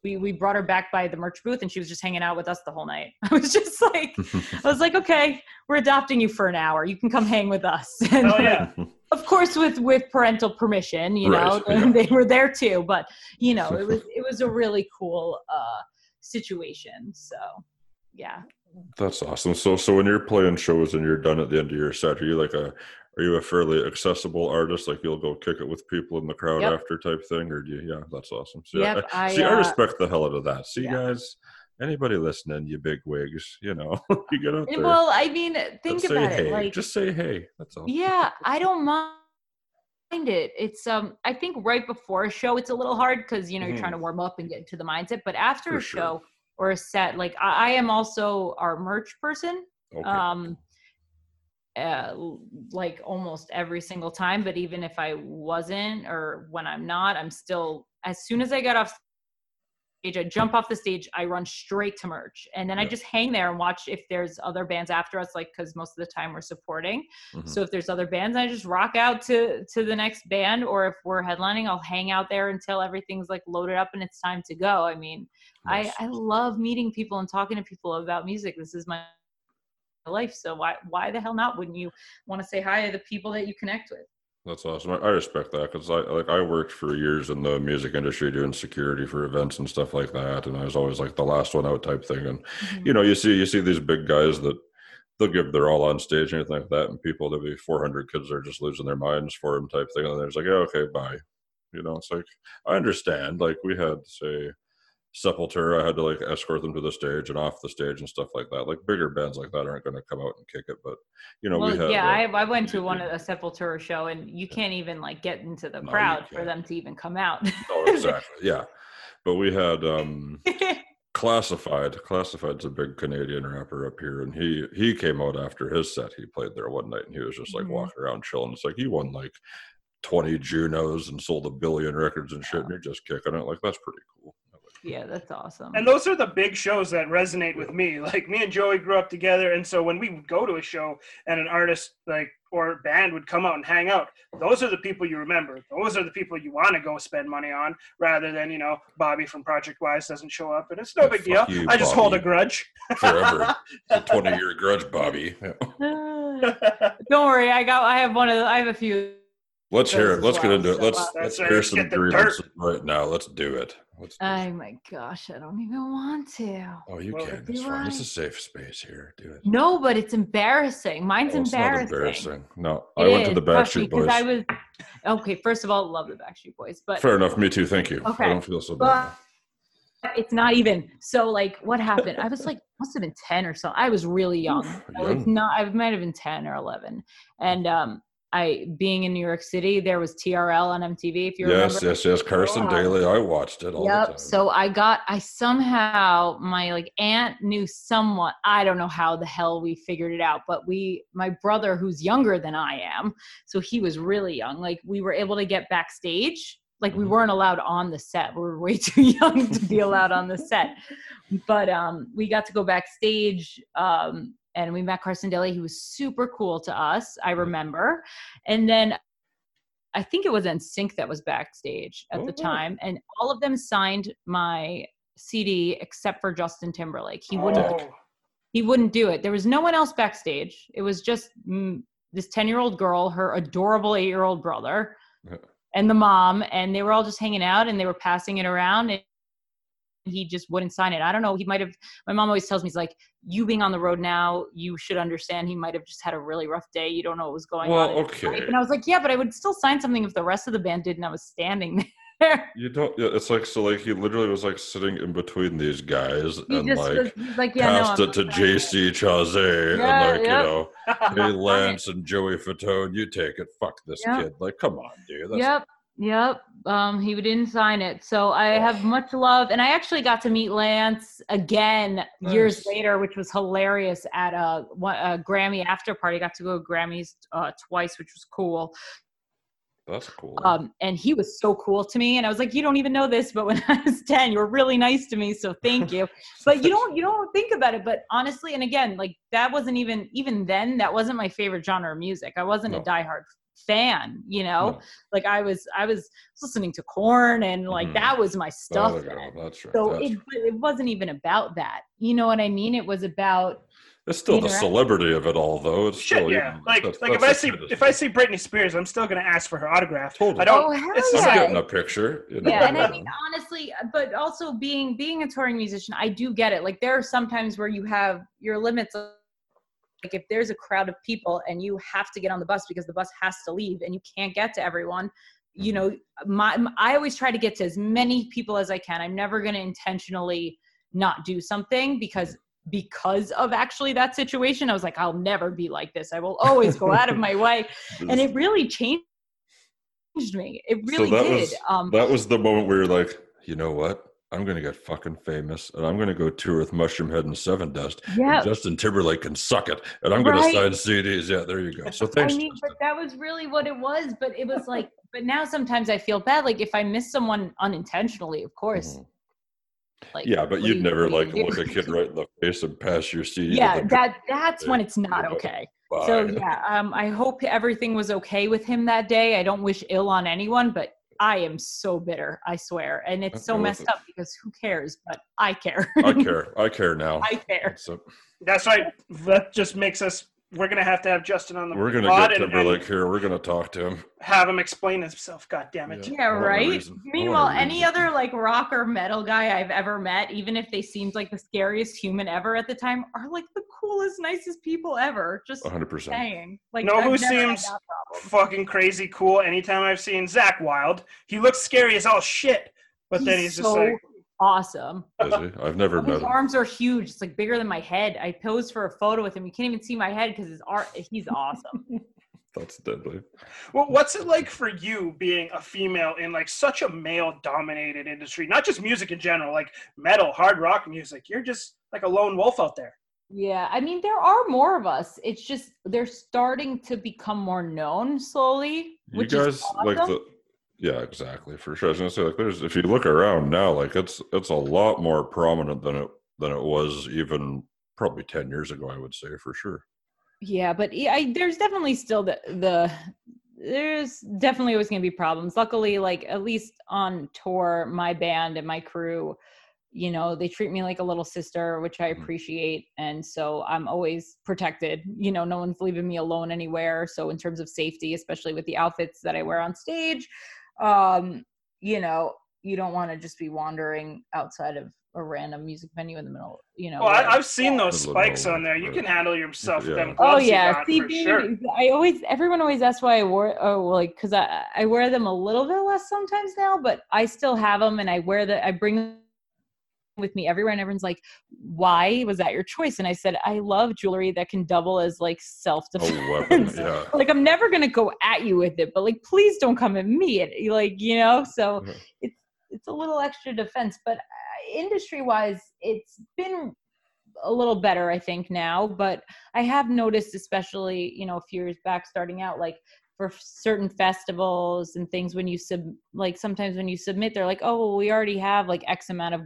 we we brought her back by the merch booth and she was just hanging out with us the whole night i was just like I was like, okay, we're adopting you for an hour. You can come hang with us. And Hell like, yeah. of course, with with parental permission, you know, Right, yeah. they were there too. But you know, it was it was a really cool uh, situation. So, yeah. That's awesome. So, so when you're playing shows and you're done at the end of your set, are you like a, are you a fairly accessible artist? Like you'll go kick it with people in the crowd Yep. after type thing, or do you? Yeah, that's awesome. See, Yep, I, I, see, I uh, respect the hell out of that. See, yeah. guys, anybody listening, you big wigs, you know, you get out there. Well, I mean, think about hey. it. Like, just say hey. That's all. yeah, I don't mind it. It's um, I think right before a show, it's a little hard because you know you're trying to warm up and get into the mindset. But after For a sure. show or a set, like I, I am also our merch person. Okay. um uh, like almost every single time but even if i wasn't or when i'm not i'm still as soon as i get off stage i jump off the stage i run straight to merch and then i just hang there and watch if there's other bands after us like because most of the time we're supporting Mhm. so if there's other bands i just rock out to to the next band or if we're headlining i'll hang out there until everything's like loaded up and it's time to go i mean Nice. I, I love meeting people and talking to people about music. This is my life. So why why the hell not? Wouldn't you want to say hi to the people that you connect with? That's awesome. I, I respect that because I like I worked for years in the music industry doing security for events and stuff like that, and I was always like the last one out type thing. And mm-hmm. you know, you see you see these big guys that they'll give their all on stage and anything like that, and people there'll be 400 kids that are just losing their minds for them type thing, and there's like, yeah, okay, bye. You know, it's like I understand. Like we had say Sepultura, I had to like escort them to the stage and off the stage and stuff like that. Like bigger bands like that aren't going to come out and kick it, but you know, well, we had yeah, uh, I, I went to one at a Sepultura show, and you can't even like get into the No, crowd for them to even come out. oh, exactly, yeah. But we had um Classified. Classified's a big Canadian rapper up here, and he he came out after his set. He played there one night, and he was just like Mhm. walking around chilling. It's like he won like twenty Junos and sold a billion records and shit, and you're just kicking it. Like that's pretty cool. I like Yeah, that's awesome. And those are the big shows that resonate with me. Like me and Joey grew up together, and so when we would go to a show and an artist like or band would come out and hang out, those are the people you remember. Those are the people you want to go spend money on, rather than you know Bobby from Project Wise doesn't show up, and it's no Oh, big deal. you, I just hold a grudge. Forever. It's a 20 year grudge, Bobby. Ah. Don't worry, I got. I have one of. The, I have a few. Let's hear it. Let's get into it. Let's, let's hear some grievances right now. Let's do it. Let's do it. Oh my gosh, I don't even want to. Oh, you well, can. It's fine. It's a safe space here. Do it. No, but it's embarrassing. Mine's Oh, it's not embarrassing. embarrassing. No, It I went to the Backstreet Boys. I was okay. First of all, love the Backstreet Boys, but Fair enough. Me too. Thank you. Okay. I don't feel so bad. but it's not even. So, like, what happened? I was like, must have been ten or so. I was really young. Oof, I was not. I might have been ten or eleven. And um, I being in New York City, there was TRL on MTV. If you Yes, remember. yes, yes. Yes. Carson Wow. Daly. I watched it all the time. Yep. So I got I somehow my like aunt knew somewhat. I don't know how the hell we figured it out, but we my brother who's younger than I am, so he was really young. Like we were able to get backstage. Like we Mhm. weren't allowed on the set. We were way too young to be allowed on the set. But um we got to go backstage um and we met Carson Daly. He was super cool to us. I remember. And then I think it was NSYNC that was backstage at the Oh. time, and all of them signed my CD except for Justin Timberlake. He wouldn't. Oh, He wouldn't do it. There was no one else backstage. It was just mm, this ten-year-old girl, her adorable eight-year-old brother, Yeah. and the mom, and they were all just hanging out, and they were passing it around, and he just wouldn't sign it. I don't know. He might have. My mom always tells me, "He's like, you being on the road now, you should understand. He might have just had a really rough day. You don't know what was going Well, on." life." okay. And I was like, "Yeah, but I would still sign something if the rest of the band did, and I was standing there." You don't. Yeah, it's like so. Like he literally was like sitting in between these guys He and like was, like, "Yeah, passed I'm it to not signing it." JC Chasez Yeah, and like yeah. you know, hey Lance and Joey Fatone, you take it. Fuck this Yep. kid. Like, come on, dude. That's, Yep. Yep. Um, he didn't sign it. So I have much love. And I actually got to meet Lance again years later, which was hilarious at a, a Grammy after party. I got to go to Grammys uh, twice, which was cool. That's cool. Um, and he was so cool to me. And I was like, you don't even know this, but when I was 10, you were really nice to me. So thank you. but you don't, you don't think about it. But honestly, and again, like that wasn't even, even then, that wasn't my favorite genre of music. I wasn't No. a diehard fan, you know? No. like I was I was listening to Korn and like Mhm. that was my stuff. There you then. go. That's right. So That's it right. it wasn't even about that. You know what I mean? It was about It's still the interact- celebrity of it all, though. It's Shit, still, yeah. even- Like, that's- like if I see if I see Britney Spears, I'm still gonna ask for her autograph. Totally. I don't. oh hell it's I'm just yeah. like- getting a picture. You know, yeah, and I mean honestly, but also being being a touring musician, I do get it. Like there are some times where you have your limits. Like if there's a crowd of people and you have to get on the bus because the bus has to leave and you can't get to everyone, you know, my I always try to get to as many people as I can. I'm never going to intentionally not do something because because of actually that situation. I was like, I'll never be like this. I will always go out of my way, and it really changed me. It really that did. was- um, that was the moment where you're like, you know what? I'm gonna get fucking famous, and I'm gonna go tour with Mushroomhead and Sevendust. yeah, Justin Timberlake can suck it, and I'm gonna Right. sign CDs. Yeah, there you go. So thanks. I mean, Justin. but that was really what it was. But it was like, but now sometimes I feel bad. Like if I miss someone unintentionally, of course. Mhm. Like yeah, but you'd never like look a kid right in the face and pass your CD. Yeah, that that's when it's not know, okay. guy. So yeah, um, I hope everything was okay with him that day. I don't wish ill on anyone, but I am so bitter. I swear, and it's so uh, messed listen. up because who cares? But I care. I care. I care now. I care. So That's right. That just makes us. We're gonna have to have Justin on the we're gonna pod get and, Timberlake and here. We're gonna talk to him. have him explain himself. God damn it. Yeah. Yeah, I want a right. reason. I want a Meanwhile, any other like rock or metal guy I've ever met, even if they seemed like the scariest human ever at the time, are like the coolest, nicest people ever. Just 100. percent saying. Like, Know I've who seems. Fucking crazy cool. Anytime I've seen Zakk Wylde, he looks scary as all shit. But then he's just so like, awesome. I've never oh, met His him. arms are huge. It's like bigger than my head. I posed for a photo with him. You can't even see my head because his art. He's awesome. That's deadly. well, what's it like for you being a female in like such a male-dominated industry? Not just music in general, like metal, hard rock music. You're just like a lone wolf out there. Yeah, I mean there are more of us. It's just they're starting to become more known slowly, You which guys is like the Yeah, exactly. For sure. I was gonna say like there's if you look around now, like it's it's a lot more prominent than it than it was even probably ten years ago, I would say for sure. Yeah, but I, there's definitely still the the there's definitely always going to be problems. Luckily, like at least on tour, my band and my crew, you know, they treat me like a little sister, which I Mhm. appreciate, and so I'm always protected. You know, no one's leaving me alone anywhere. So in terms of safety, especially with the outfits that I wear on stage, um, you know, you don't want to just be wandering outside of a random music venue in the middle. You know, Well, I, I've seen those spikes on there. You can handle yourself. Yeah. Them Oh yeah, see, for dude, sure. I always everyone always asks why I wore oh well, like because I I wear them a little bit less sometimes now, but I still have them and I wear the I bring them with me everywhere and everyone's like why was that your choice and i said i love jewelry that can double as like self-defense weapon, yeah. like i'm never gonna go at you with it but like please don't come at me and, like you know so Mhm. it's it's a little extra defense but uh, industry wise it's been a little better i think now but i have noticed especially you know a few years back starting out like for certain festivals and things when you sub like sometimes when you submit they're like oh well we already have like x amount of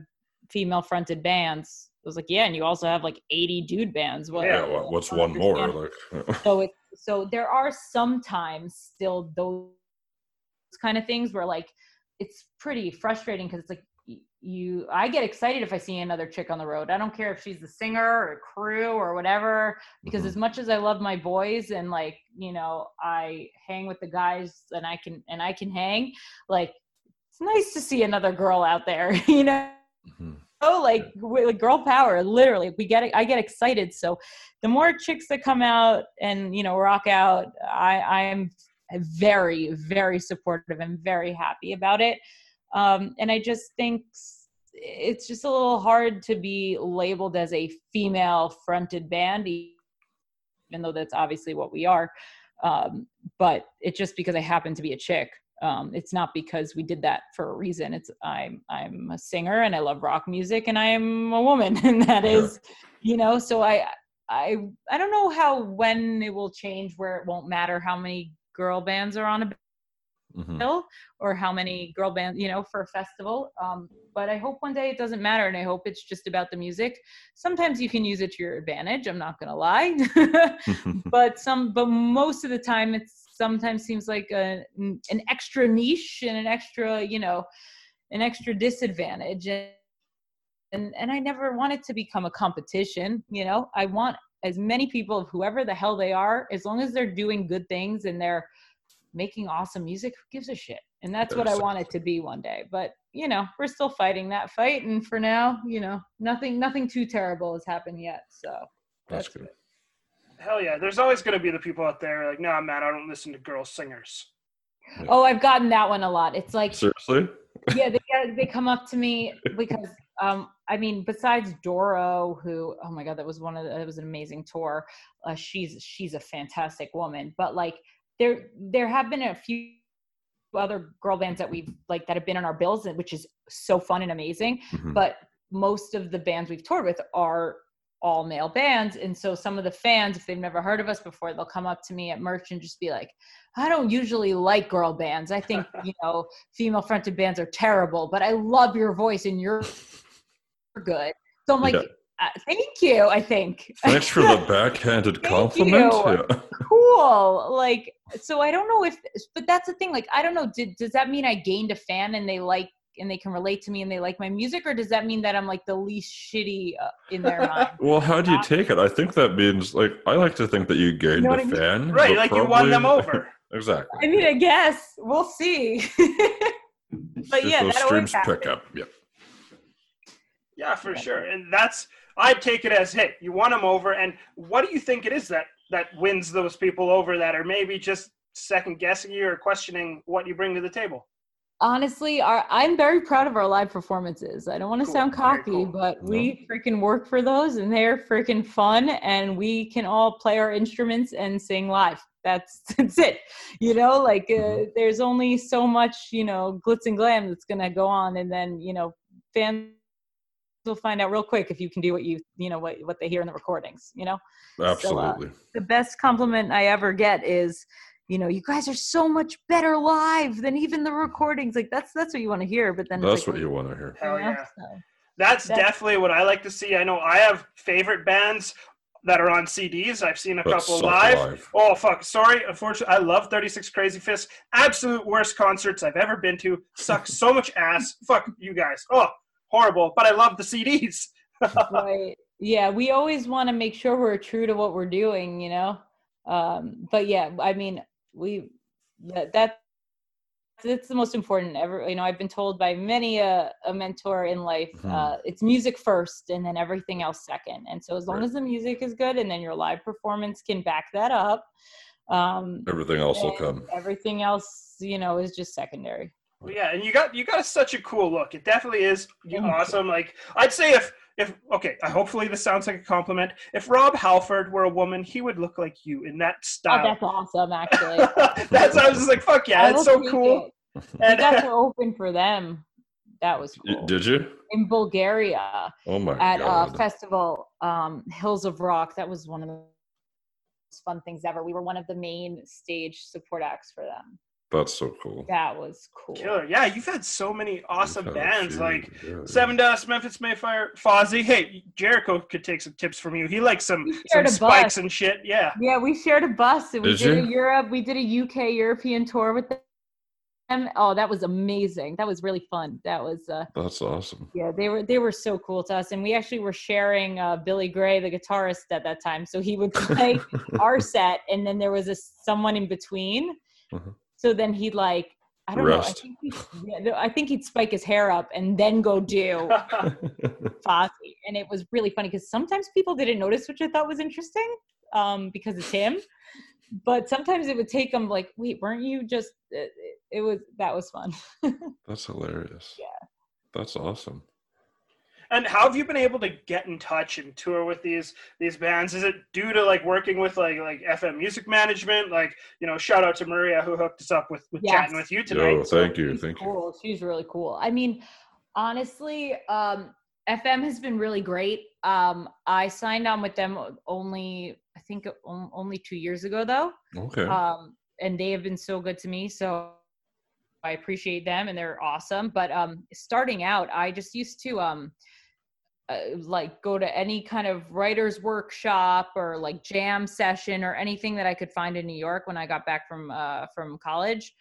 female fronted bands i was like yeah and you also have like 80 dude bands what Yeah, what, what's one more? Like so it so there are sometimes still those kind of things where like it's pretty frustrating because it's like you i get excited if i see another chick on the road i don't care if she's the singer or crew or whatever because Mhm. as much as i love my boys and like you know i hang with the guys and i can and i can hang like it's nice to see another girl out there you know Mhm. oh like wi- like girl power literally we get it i get excited. So the more chicks that come out and you know rock out i i am very very supportive and very happy about it. Um and i just think it's just a little hard to be labeled as a female fronted band even though that's obviously what we are. Um but it's just because i happen to be a chick um, it's not because we did that for a reason. It's I'm I'm a singer and I love rock music and I'm a woman and that Sure. is, you know. So I I I don't know how when it will change where it won't matter how many girl bands are on a Mhm. bill or how many girl bands you know for a festival. Um, but I hope one day it doesn't matter and I hope it's just about the music. Sometimes you can use it to your advantage. I'm not gonna lie. but some but most of the time it's sometimes seems like a, an extra niche and an extra you know an extra disadvantage. And and, and i never want it to become a competition you know? I want as many people of whoever the hell they are as long as they're doing good things and they're making awesome music who gives a shit? And that's what i want it to be one day. But you know we're still fighting that fight. And for now you know nothing nothing too terrible has happened yet. So That's that's good. Hell yeah. There's always going to be the people out there like, no, nah, man, I don't listen to girl singers. Oh, I've gotten that one a lot. It's like, Seriously? yeah, they, they come up to me because, um, I mean, besides Doro, who, oh my God, that was one of the, it was an amazing tour. Uh, she's, she's a fantastic woman, but like there, there have been a few other girl bands that we've like that have been on our bills, which is so fun and amazing. Mhm. But most of the bands we've toured with are all male bands. And so some of the fans, if they've never heard of us before, they'll come up to me at merch and just be like, I don't usually like girl bands. I think, you know, female fronted bands are terrible, but I love your voice and you're good. So I'm like, Yeah. uh, thank you, I think. Thanks for the backhanded compliment. Yeah. cool. Like, so I don't know if, but that's the thing. Like, I don't know. Did, does that mean I gained a fan and they like, and they can relate to me and they like my music, or does that mean that I'm like the least shitty uh, in their mind? Well, how do you take it? I think that means like I like to think that you gained know a I mean? fan, Right. but Like you won them over. exactly. I mean, I guess we'll see. but If yeah, those that streams pick up. Yeah. Yeah, for sure. And that's I'd take it as, hey, you won them over. And what do you think it is that that wins those people over that are maybe just second guessing you or questioning what you bring to the table? Honestly our i'm very proud of our live performances i don't want to Cool. sound cocky cool. but we freaking work for those and they're freaking fun and we can all play our instruments and sing live that's that's it you know like uh, Mhm. there's only so much you know glitz and glam that's gonna go on and then you know fans will find out real quick if you can do what you you know what, what they hear in the recordings you know Absolutely. the best compliment I ever get is, you know, you guys are so much better live than even the recordings. Like that's that's what you want to hear. But then That's like, what you want to hear. Hell yeah. So, That's That's- definitely what I like to see. I know I have favorite bands that are on CDs. I've seen a But couple live. live. Oh fuck! Sorry, unfortunately, I love Thirty Six Crazy Fists. Absolute worst concerts I've ever been to. Suck so much ass. Fuck you guys. Oh, horrible. But I love the CDs. right. Yeah, we always want to make sure we're true to what we're doing, you know. Um, but yeah, I mean, we that that that's the most important ever you know i've been told by many a, a mentor in life Mhm. uh, it's music first and then everything else second and so as long Right. as the music is good and then your live performance can back that up um Everything else will come. everything else you know is just secondary Well, yeah, and you got you got such a cool look. It definitely is awesome. Like I'd say if if okay, uh, hopefully this sounds like a compliment. If Rob Halford were a woman, he would look like you in that style. oh style. that's awesome actually that's I was just like, fuck yeah, I that's so cool. it. we got And to open for them that was cool Did you? in bulgaria Oh my at a festival um hills of rock that was one of the most fun things ever we were one of the main stage support acts for them That's so cool. that was cool Killer. Yeah, you've had so many awesome We've had a bands few, like yeah, yeah. Sevendust, Memphis May Fire, Fozzy. Hey, Jericho could take some tips from you. He likes some some spikes bus. and shit. Yeah. yeah we shared a bus and we Did did, you? a europe we did a uk european tour with them oh that was amazing that was really fun that was uh That's awesome. yeah they were they were so cool to us and we actually were sharing uh billy grey the guitarist at that time so he would play our set and then there was a someone in between Mhm. So then he'd like i don't know I think, I think he'd spike his hair up and then go do Fozzy. and it was really funny because sometimes people didn't notice which i thought was interesting um because it's him but sometimes it would take them like wait weren't you just it, it was that was fun That's hilarious. Yeah. That's awesome. And how have you been able to get in touch and tour with these these bands? Is it due to like working with like like FM Music Management? Like you know, shout out to Maria who hooked us up with with Yes. chatting with you tonight. Yo, So- thank you, She's thank you. cool. She's really cool. I mean, honestly, um, FM has been really great. Um, I signed on with them only, I think, only two years ago, though. Okay. Um, and they have been so good to me. So I appreciate them, and they're awesome. But um, starting out, I just used to um, uh, like go to any kind of writers workshop or like jam session or anything that I could find in New York when I got back from uh, from college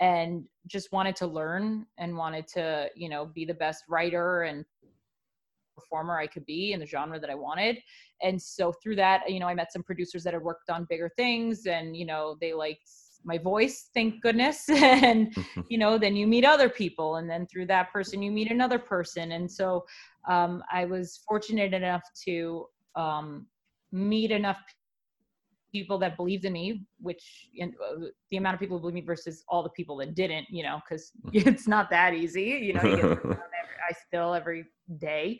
and just wanted to learn and wanted to you know be the best writer and performer I could be in the genre that I wanted. And so through that, you know, I met some producers that had worked on bigger things and, you know, they liked my voice, thank goodness. and, you know, then you meet other people. And then through that person, you meet another person. And so um, I was fortunate enough to um, meet enough people that believed in me, which in, uh, the amount of people who believe me versus all the people that didn't, you know, because it's not that easy. You know, you I still every day,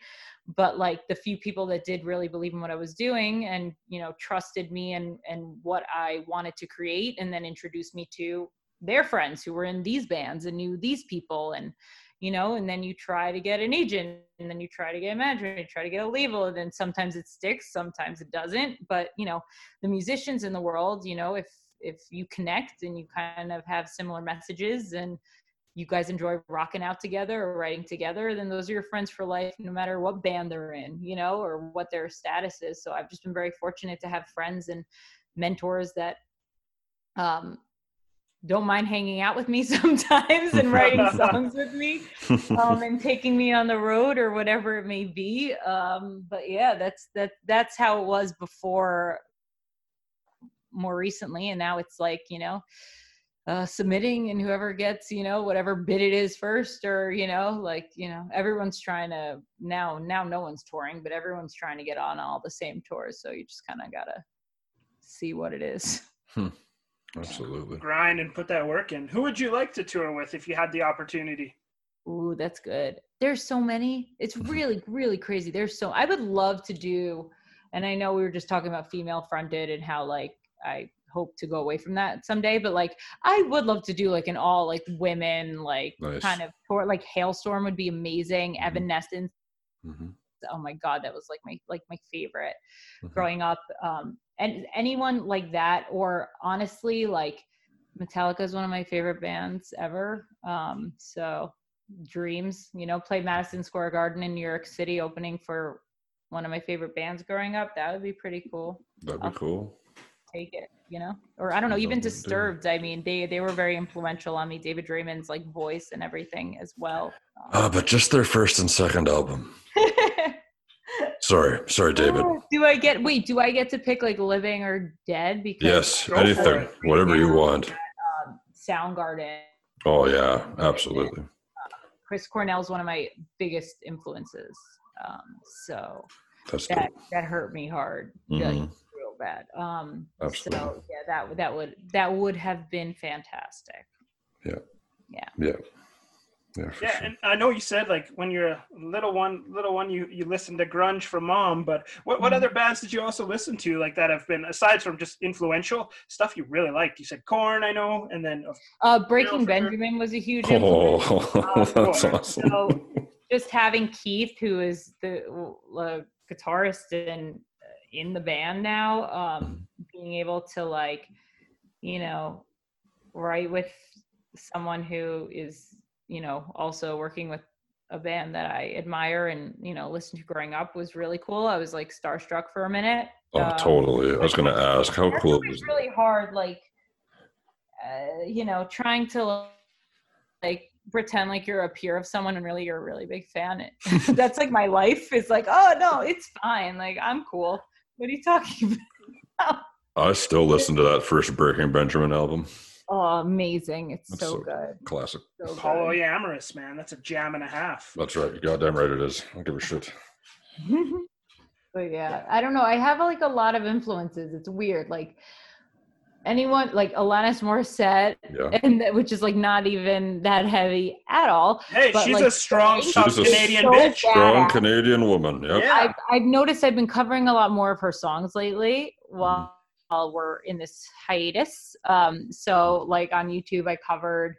but like the few people that did really believe in what I was doing and you know trusted me and and what I wanted to create, and then introduced me to their friends who were in these bands and knew these people and you know and then you try to get an agent and then you try to get a manager you try to get a label and then sometimes it sticks sometimes it doesn't. But you know the musicians in the world you know if if you connect and you kind of have similar messages and you guys enjoy rocking out together or writing together then those are your friends for life no matter what band they're in you know or what their status is so i've just been very fortunate to have friends and mentors that um don't mind hanging out with me sometimes and writing songs with me um, and taking me on the road or whatever it may be. Um, but yeah, that's that that's how it was before more recently, and now it's like you know. Uh, submitting and whoever gets you know whatever bid it is first or you know like you know everyone's trying to now now no one's touring but everyone's trying to get on all the same tours so you just kind of gotta see what it is Absolutely. grind and put that work in. Who would you like to tour with if you had the opportunity? Ooh, that's good. There's so many. It's really, really crazy. There's so I would love to do, and I know we were just talking about female fronted and how like I hope to go away from that someday, but like I would love to do like an all like women like Nice. kind of tour. Like Halestorm would be amazing. Mhm. Evanescence. Mhm. Oh my god, that was like my like my favorite Mhm. growing up. Um, and anyone like that, or honestly, like Metallica is one of my favorite bands ever. Um, so dreams, you know, play Madison Square Garden in New York City, opening for one of my favorite bands growing up. That would be pretty cool. That'd be I'll- cool. Take it, you know, or I don't know, even. Disturbed. I mean, they they were very influential on me. David Draiman's like voice and everything as well. Ah, but just their first and second album. Sorry, sorry, David. Oh, do I get wait? Do I get to pick like living or dead? Because Yes, anything, whatever you want. um, Soundgarden. Oh yeah, absolutely. Chris Cornell's one of my biggest influences. Um, so That's that that hurt me hard, like, Bad. Um, Absolutely. So yeah, that would- that would that would have been fantastic. Yeah. Yeah. Yeah. Yeah, for Yeah, sure. and I know you said like when you're a little one, little one, you you listen to grunge from mom. But what what Mhm. other bands did you also listen to like that have been aside from just influential stuff you really liked? You said Korn, I know, and then of Uh, Breaking for. Benjamin was a huge influence. Oh, that's cool. awesome. So just having Keith, who is the uh, guitarist in in the band now, um, being able to like, you know, write with someone who is, you know, also working with a band that I admire and you know listen to growing up was really cool. I was like starstruck for a minute. Oh, Um, totally. I was going to ask, how cool is that? really hard like uh, you know trying to like pretend like you're a peer of someone and really you're a really big fan that's like my life is like oh no it's fine like i'm cool what are you talking about I still listen to that first Breaking Benjamin album. oh amazing it's so, so- good Classic. so good. Polyamorous, man. That's a jam and a half. That's right. You goddamn right it is. I don't give a shit. but yeah i don't know i have like a lot of influences it's weird like anyone like alanis morissette Yeah. and that, which is like not even that heavy at all Hey, But, she's like, a strong, she's tough a Canadian so bitch. Strong badass. Canadian woman. Yep. Yeah. I've, I've noticed I've been covering a lot more of her songs lately while, while we're in this hiatus. Um, so like on YouTube, I covered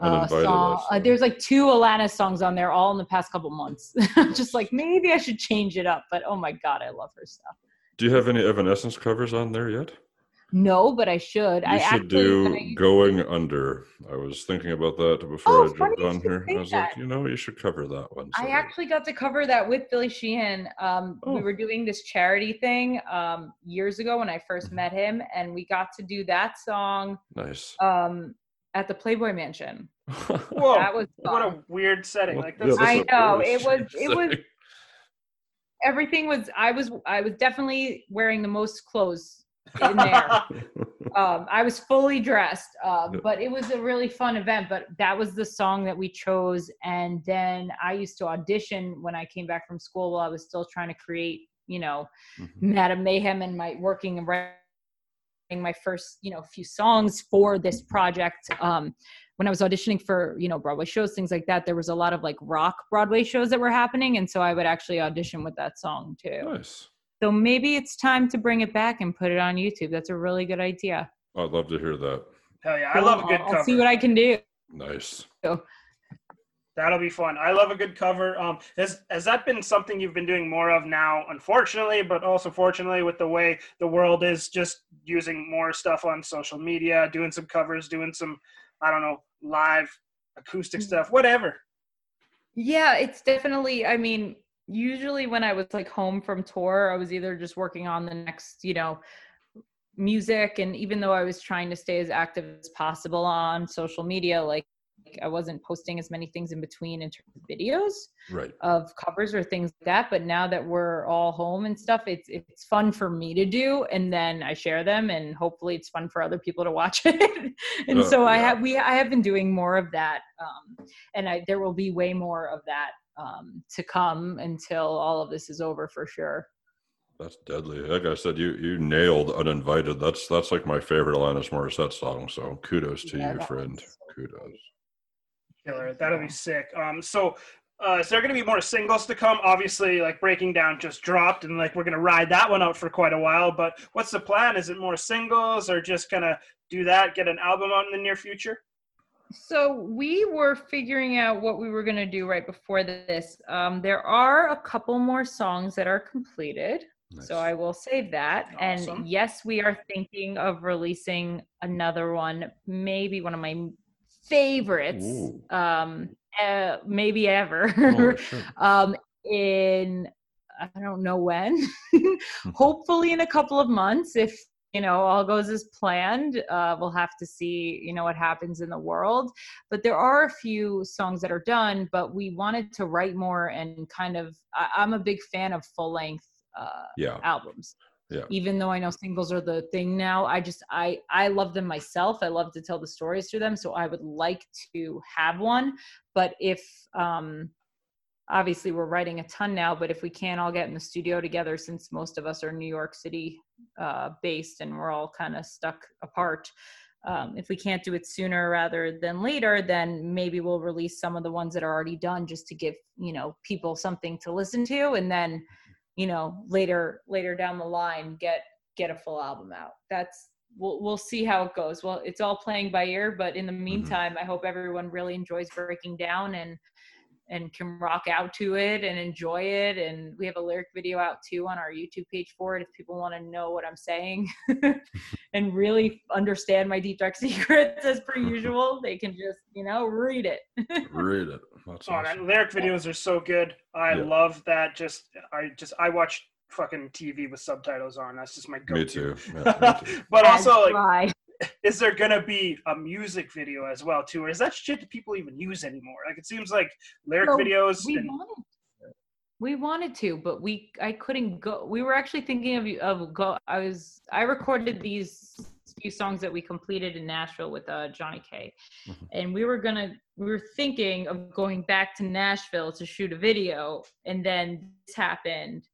uh, song. I Uh, there's like two Alanis songs on there, all in the past couple months. Just like maybe I should change it up, but oh my god, I love her stuff. Do you have any Evanescence covers on there yet? No, but I should. You I should actually do I- Going Under. I was thinking about that before Oh, I funny jumped on here. I was like, you know, you should cover that one. I actually got to cover that with Billy Sheehan. Um, Oh. We were doing this charity thing um, years ago when I first Mm-hmm. met him, and we got to do that song Nice. um, at the Playboy Mansion. Whoa, that was what a weird setting. Well, Like yeah, that's that's I a know, it was- strange it was- everything was. I was. I was definitely wearing the most clothes in there. um, I was fully dressed, uh, but it was a really fun event. But that was the song that we chose, and then I used to audition when I came back from school while I was still trying to create, you know, Mhm. Madame Mayhem and my working and writing my first, you know, few songs for this project. Um, when I was auditioning for, you know, Broadway shows, things like that, there was a lot of like rock Broadway shows that were happening, and so I would actually audition with that song too. Nice. So maybe it's time to bring it back and put it on YouTube. That's a really good idea. I'd love to hear that. Hell yeah, I love a I'll- good I'll, cover. see what I can do. Nice. That'll be fun. I love a good cover. Um, has has that been something you've been doing more of now? Unfortunately, but also fortunately, with the way the world is, just using more stuff on social media, doing some covers, doing some, I don't know, live acoustic Mm. stuff, whatever. Yeah, it's definitely. I mean, usually when I was like home from tour, I was either just working on the next, you know, music, and even though I was trying to stay as active as possible on social media, like I wasn't posting as many things in between in terms of videos. Right. of covers or things like that but now that we're all home and stuff it's it's fun for me to do and then i share them and hopefully it's fun for other people to watch it and Uh, so i have we i have been doing more of that um and i there will be way more of that um to come until all of this is over for sure That's deadly. Like I said, you you nailed uninvited. That's that's like my favorite Alanis Morissette song. So kudos to Yeah, you, friend. so Kudos. Killer. That'll be sick. Um, so. Uh, is there going to be more singles to come? Obviously, like Breaking Down just dropped, and like we're going to ride that one out for quite a while. But what's the plan? Is it more singles, or just kind of do that, get an album out in the near future? So we were figuring out what we were going to do right before this. Um, there are a couple more songs that are completed. So I will save that. Awesome. And yes, we are thinking of releasing another one, maybe one of my favorites, Ooh. um, uh, maybe ever. Holy shit. um, in I don't know when. Hopefully, in a couple of months, if you know all goes as planned. Uh, we'll have to see, you know, what happens in the world. But there are a few songs that are done. But we wanted to write more and kind of. I, I'm a big fan of full length uh, Yeah. albums. Yeah. Even though I know singles are the thing now, I just I I love them myself. I love to tell the stories through them. So I would like to have one. But if um obviously we're writing a ton now but if we can't all get in the studio together since most of us are new york city uh, based and we're all kind of stuck apart um, if we can't do it sooner rather than later then maybe we'll release some of the ones that are already done just to give you know people something to listen to and then you know later later down the line get get a full album out. That's we'll we'll see how it goes. Well it's all playing by ear but in the meantime i hope everyone really enjoys breaking down and and can rock out to it and enjoy it. And we have a lyric video out too on our YouTube page for it if people want to know what I'm saying and really understand my deep dark secrets as per usual. They can just, you know, read it. Read it. That's Oh, man, awesome. lyric videos are so good. I Yeah. love that. Just I just I watch fucking TV with subtitles on. That's just my go-to. Me too. Yeah, me too. but also, like, do I. is there gonna be a music video as well too, or is that shit that people even use anymore? Like, it seems like lyric No, videos. we and, wanted to. we wanted to but we i couldn't go we were actually thinking of of go i was i recorded these few songs that we completed in nashville with uh johnny k Mhm. and we were gonna we were thinking of going back to nashville to shoot a video and then this happened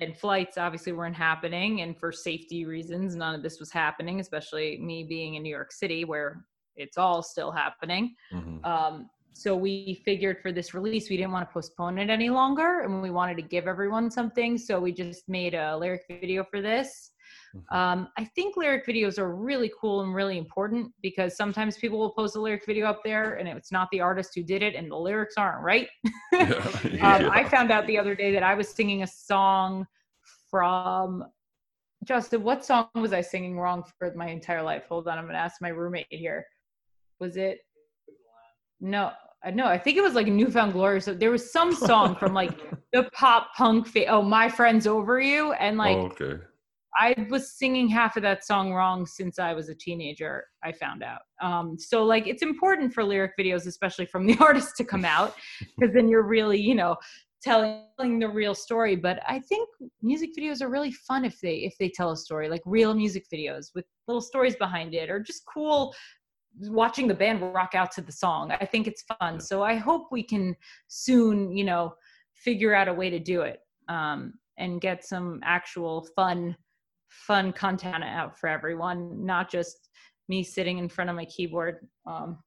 and flights obviously weren't happening and for safety reasons none of this was happening especially me being in new york city where it's all still happening Mhm. um, so we figured for this release, we didn't want to postpone it any longer, and we wanted to give everyone something. So we just made a lyric video for this. Mhm. Um, I think lyric videos are really cool and really important because sometimes people will post a lyric video up there, and it's not the artist who did it, and the lyrics aren't right. Yeah, Um, yeah. I found out the other day that I was singing a song from Justin. What song was I singing wrong for my entire life? Hold on, I'm gonna ask my roommate here. Was it? No, I no. I think it was like New Found Glory. So there was some song from like the pop punk. Fa- oh, my friends over you, and like oh, okay. I was singing half of that song wrong since I was a teenager. I found out. Um, so like it's important for lyric videos, especially from the artist, to come out because then you're really, you know, telling the real story. But I think music videos are really fun if they if they tell a story, like real music videos with little stories behind it, or just cool watching the band rock out to the song. I think it's fun. So I hope we can soon, you know, figure out a way to do it um, and get some actual fun fun content out for everyone, not just me sitting in front of my keyboard, um,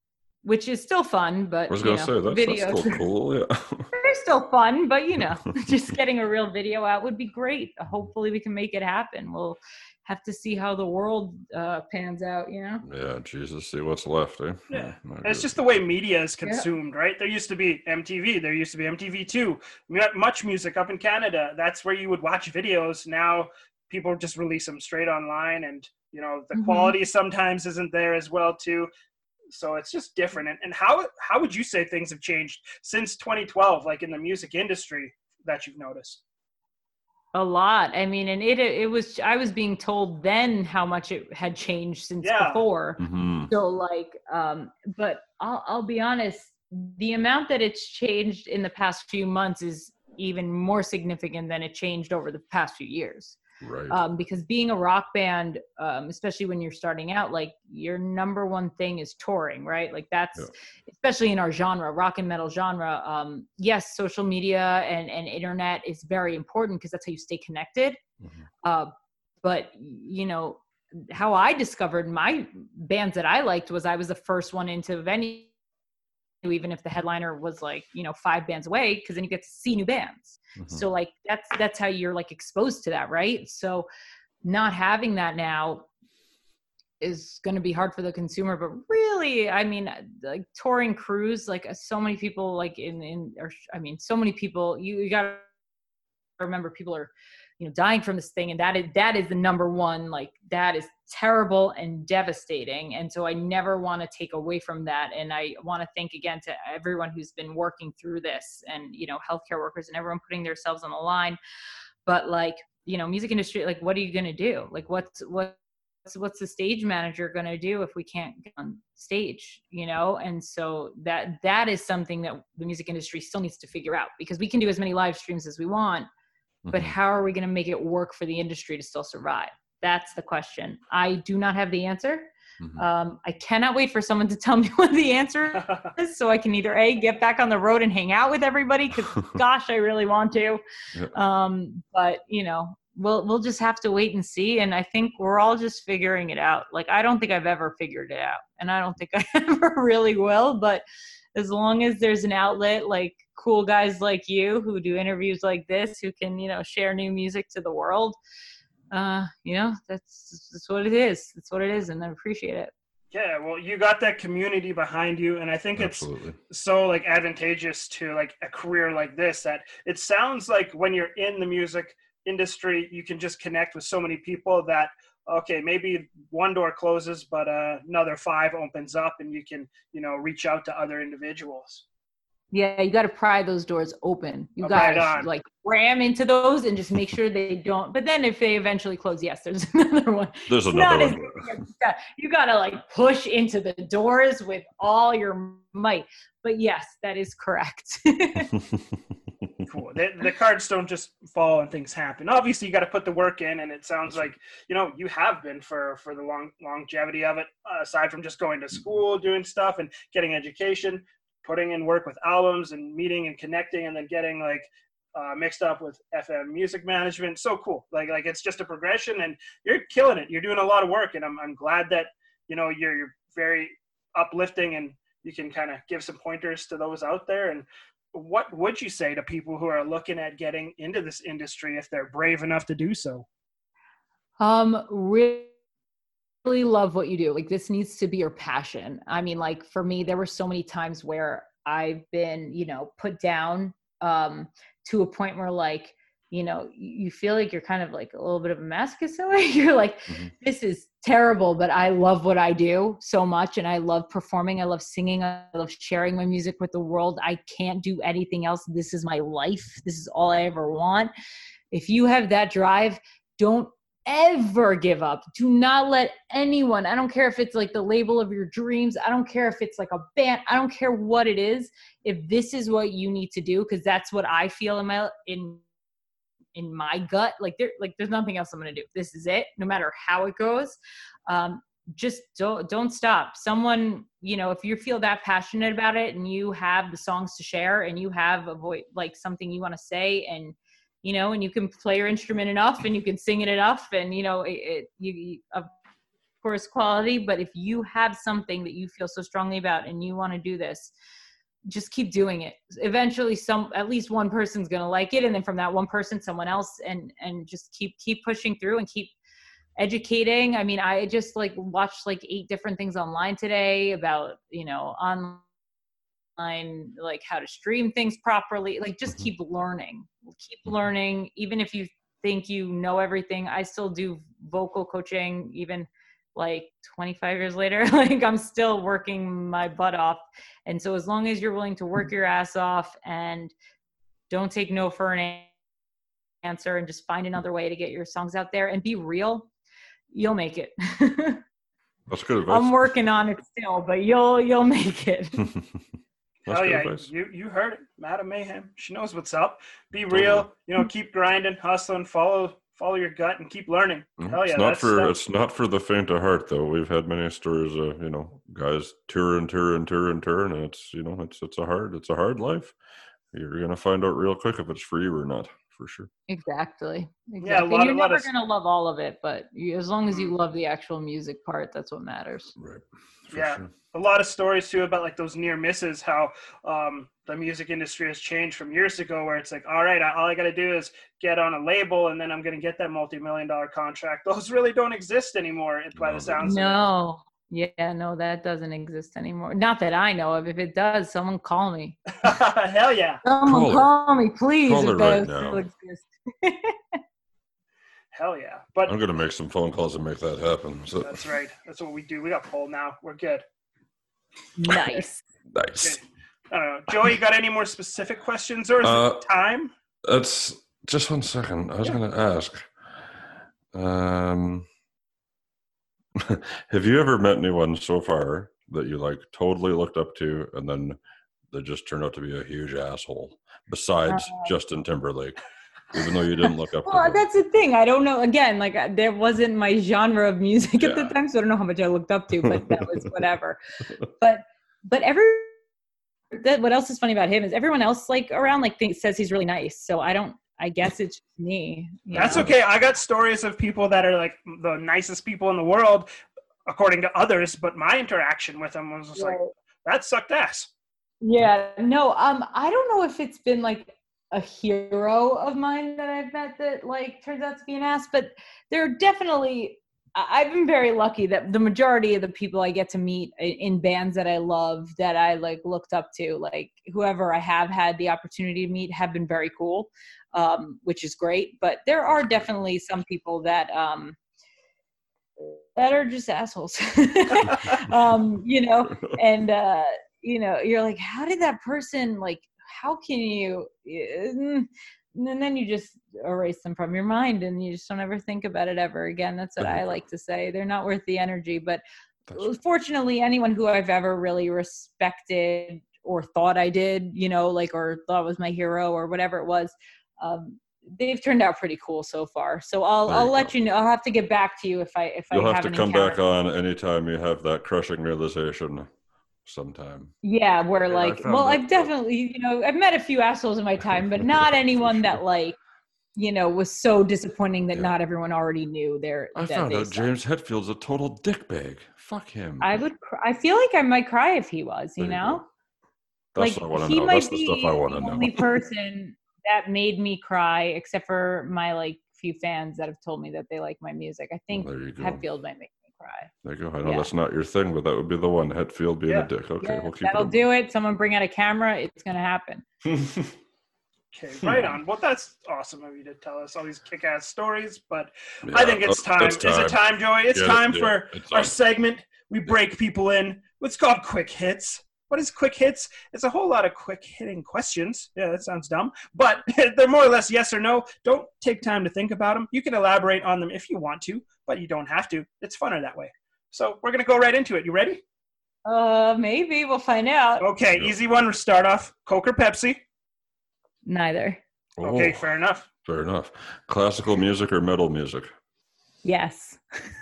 which is still fun, but I was you gonna know, say that's, videos that's still cool. Yeah. they're still fun, but you know, just getting a real video out would be great. Hopefully, we can make it happen. We'll have to see how the world uh, pans out. You know, yeah. Jesus, see what's left, eh? Yeah. my It's just the way media is consumed, right? There used to be MTV. There used to be MTV2. MuchMusic up in Canada. That's where you would watch videos. Now people just release them straight online, and you know the Mhm. quality sometimes isn't there as well too. So it's just different. And, and how how would you say things have changed since 2012, like in the music industry that you've noticed? a lot. I mean, and it it was. I was being told then how much it had changed since Yeah. before. Mhm. So like, um, but I'll I'll be honest. The amount that it's changed in the past few months is even more significant than it changed over the past few years. Right. um, because being a rock band, um, especially when you're starting out, like your number one thing is touring, right? Like that's Yeah. especially in our genre, rock and metal genre. Um, yes, social media and and internet is very important because that's how you stay connected. Mhm. Uh, but you know how I discovered my bands that I liked was I was the first one into venue, even if the headliner was like you know five bands away, because then you get to see new bands Mhm. so like that's that's how you're like exposed to that right so not having that now is going to be hard for the consumer but really i mean like touring crews like uh, so many people like in in or i mean so many people you, you got to remember people are you know dying from this thing and that is that is the number one like that is terrible and devastating and so i never want to take away from that and i want to thank again to everyone who's been working through this and you know healthcare workers and everyone putting themselves on the line but like you know music industry like what are you going to do? Like what's what's what's the stage manager going to do if we can't get on stage you know? And so that that is something that the music industry still needs to figure out because we can do as many live streams as we want but Mhm. how are we going to make it work for the industry to still survive that's the question i do not have the answer Mhm. um, i cannot wait for someone to tell me what the answer is so i can either a get back on the road and hang out with everybody because gosh i really want to Yeah. um, but you know we'll we'll just have to wait and see and i think we're all just figuring it out like i don't think i've ever figured it out and i don't think i ever really will but as long as there's an outlet like cool guys like you who do interviews like this who can you know share new music to the world uh you know that's that's what it is. That's what it is and i appreciate it. Yeah, well, you got that community behind you, and I think it's so like advantageous to like a career like this that it sounds like when you're in the music industry you can just connect with so many people that okay maybe one door closes but uh, another five opens up and you can you know reach out to other individuals. Yeah you got to pry those doors open. You Oh, got to on. like ram into those and just make sure they don't but then if they eventually close yes there's another one. There's It's another not as one. you got to like push into the doors with all your might. But yes that is correct cool. The, the cards don't just fall and things happen. Obviously you got to put the work in and it sounds like you know you have been for for the long longevity of it aside from just going to school doing stuff and getting education putting in work with albums and meeting and connecting and then getting like uh, mixed up with fm music management. So cool. Like like it's just a progression and you're killing it. You're doing a lot of work and i'm, I'm glad that you know you're, you're very uplifting and you can kind of give some pointers to those out there and what would you say to people who are looking at getting into this industry if they're brave enough to do so? um really love what you do like this needs to be your passion i mean like for me there were so many times where i've been you know put down um to a point where like you know you feel like you're kind of like a little bit of a masochist in a way. You're like Mhm. this is terrible but i love what i do so much and i love performing i love singing i love sharing my music with the world. I can't do anything else. This is my life. This is all i ever want. If you have that drive don't ever give up. Do not let anyone i don't care if it's like the label of your dreams i don't care if it's like a band i don't care what it is if this is what you need to do because that's what i feel in my in in my gut like there like there's nothing else i'm gonna do. This is it no matter how it goes. Um just don't don't stop. Someone you know if you feel that passionate about it and you have the songs to share and you have a voice like something you want to say and you know and you can play your instrument enough and you can sing it enough and you know it, it you, you of course quality but if you have something that you feel so strongly about and you want to do this just keep doing it eventually some at least one person's going to like it and then from that one person someone else and and just keep keep pushing through and keep educating i mean i just like watched like eight different things online today about you know online like how to stream things properly like just Mhm. keep learning keep Mhm. learning even if you think you know everything i still do vocal coaching even like 25 years later like i'm still working my butt off and so as long as you're willing to work your ass off and don't take no for an answer and just find another way to get your songs out there and be real you'll make it That's good advice. i'm working on it still but you'll you'll make it That's Hell good yeah, advice. you you heard it, Madame Mayhem. She knows what's up. Be Totally. real, you know, keep grinding, hustling, follow follow your gut, and keep learning. Mhm. Hell yeah, it's not that's for stuff. it's not for the faint of heart though. We've had many stories of you know guys tour and tour and tour and tour, and it's you know it's it's a hard it's a hard life. You're gonna find out real quick if it's for you or not, for sure. exactly, exactly. Yeah, And lot- you're never of- gonna love all of it but you, as long as you Mm. love the actual music part that's what matters Right. For Yeah. sure. a lot of stories too about like those near misses how um, the music industry has changed from years ago where it's like all right all i got to do is get on a label and then i'm going to get that multi-million dollar contract those really don't exist anymore by No, the they sounds no yeah no that doesn't exist anymore not that i know of if it does someone call me hell yeah someone Call call me please Call if her right now. still Hell yeah. But I'm gonna make some phone calls and make that happen. So that's right. That's what we do. We got poll now. We're good. Nice. nice. I don't know. Joey, you got any more specific questions or is Uh, it time? That's just one second. I was Yeah. gonna ask. Um, have you ever met anyone so far that you like totally looked up to, and then they just turned out to be a huge asshole? Besides Uh, Justin Timberlake, even though you didn't look up to Well, him. that's the thing. I don't know. Again, like uh, there wasn't my genre of music at the time, so I don't know how much I looked up to, but that was whatever. but but every that what else is funny about him is everyone else like around like thinks says he's really nice. So I don't. I guess it's me. That's know? okay. I got stories of people that are like the nicest people in the world, according to others, but my interaction with them was just like, that sucked ass. Yeah, no, um, I don't know if it's been like a hero of mine that I've met that like turns out to be an ass, but there are definitely. I've been very lucky that the majority of the people I get to meet in bands that I love, that I like looked up to, like whoever I have had the opportunity to meet, have been very cool, um, which is great. But there are definitely some people that um, that are just assholes. um, you know, and uh, you know, you're like, how did that person like? How can you? And then you just erase them from your mind, and you just don't ever think about it ever again. That's what I like to say. They're not worth the energy, but That's- fortunately, anyone who I've ever really respected or thought I did, you know, like or thought was my hero or whatever it was, um, they've turned out pretty cool so far. So I'll There I'll you let go. you know. I'll have to get back to you if I if You'll I have to haven't come back on anytime you have that crushing realization sometime. Yeah, where I like, well, I've definitely, you know, I've met a few assholes in my time, but not anyone that like, you know, was so disappointing that Yeah. not everyone already knew their. I that found out. James Hetfield's a total dickbag. Fuck him. I would. I feel like I might cry if he was. You There know. That's like what I want he to know. might That's the be stuff I want to the know. only person that made me cry, except for my like few fans that have told me that they like my music. I think go. Hetfield might make cry. There you go. I know Yeah. that's not your thing, but that would be the one. Hetfield being Yeah. a dick. Okay, Yeah, we'll keep that'll it. do it. Someone bring out a camera. It's gonna happen. Okay, right on. Well, that's awesome of you to tell us all these kick-ass stories, but I think it's Yeah, time. uh, Is it time, Joey? It's Yeah, time yeah, for it's our segment. We break people in. What's called quick hits. What is quick hits? It's a whole lot of quick hitting questions. Yeah, that sounds dumb, but they're more or less yes or no. Don't take time to think about them. You can elaborate on them if you want to, but you don't have to. It's funner that way. So we're gonna go right into it. You ready? Uh, maybe we'll find out. Okay, easy one to start off. Coke or Pepsi? Neither. Okay, Oh, fair enough. fair enough. Classical music or metal music? Yes.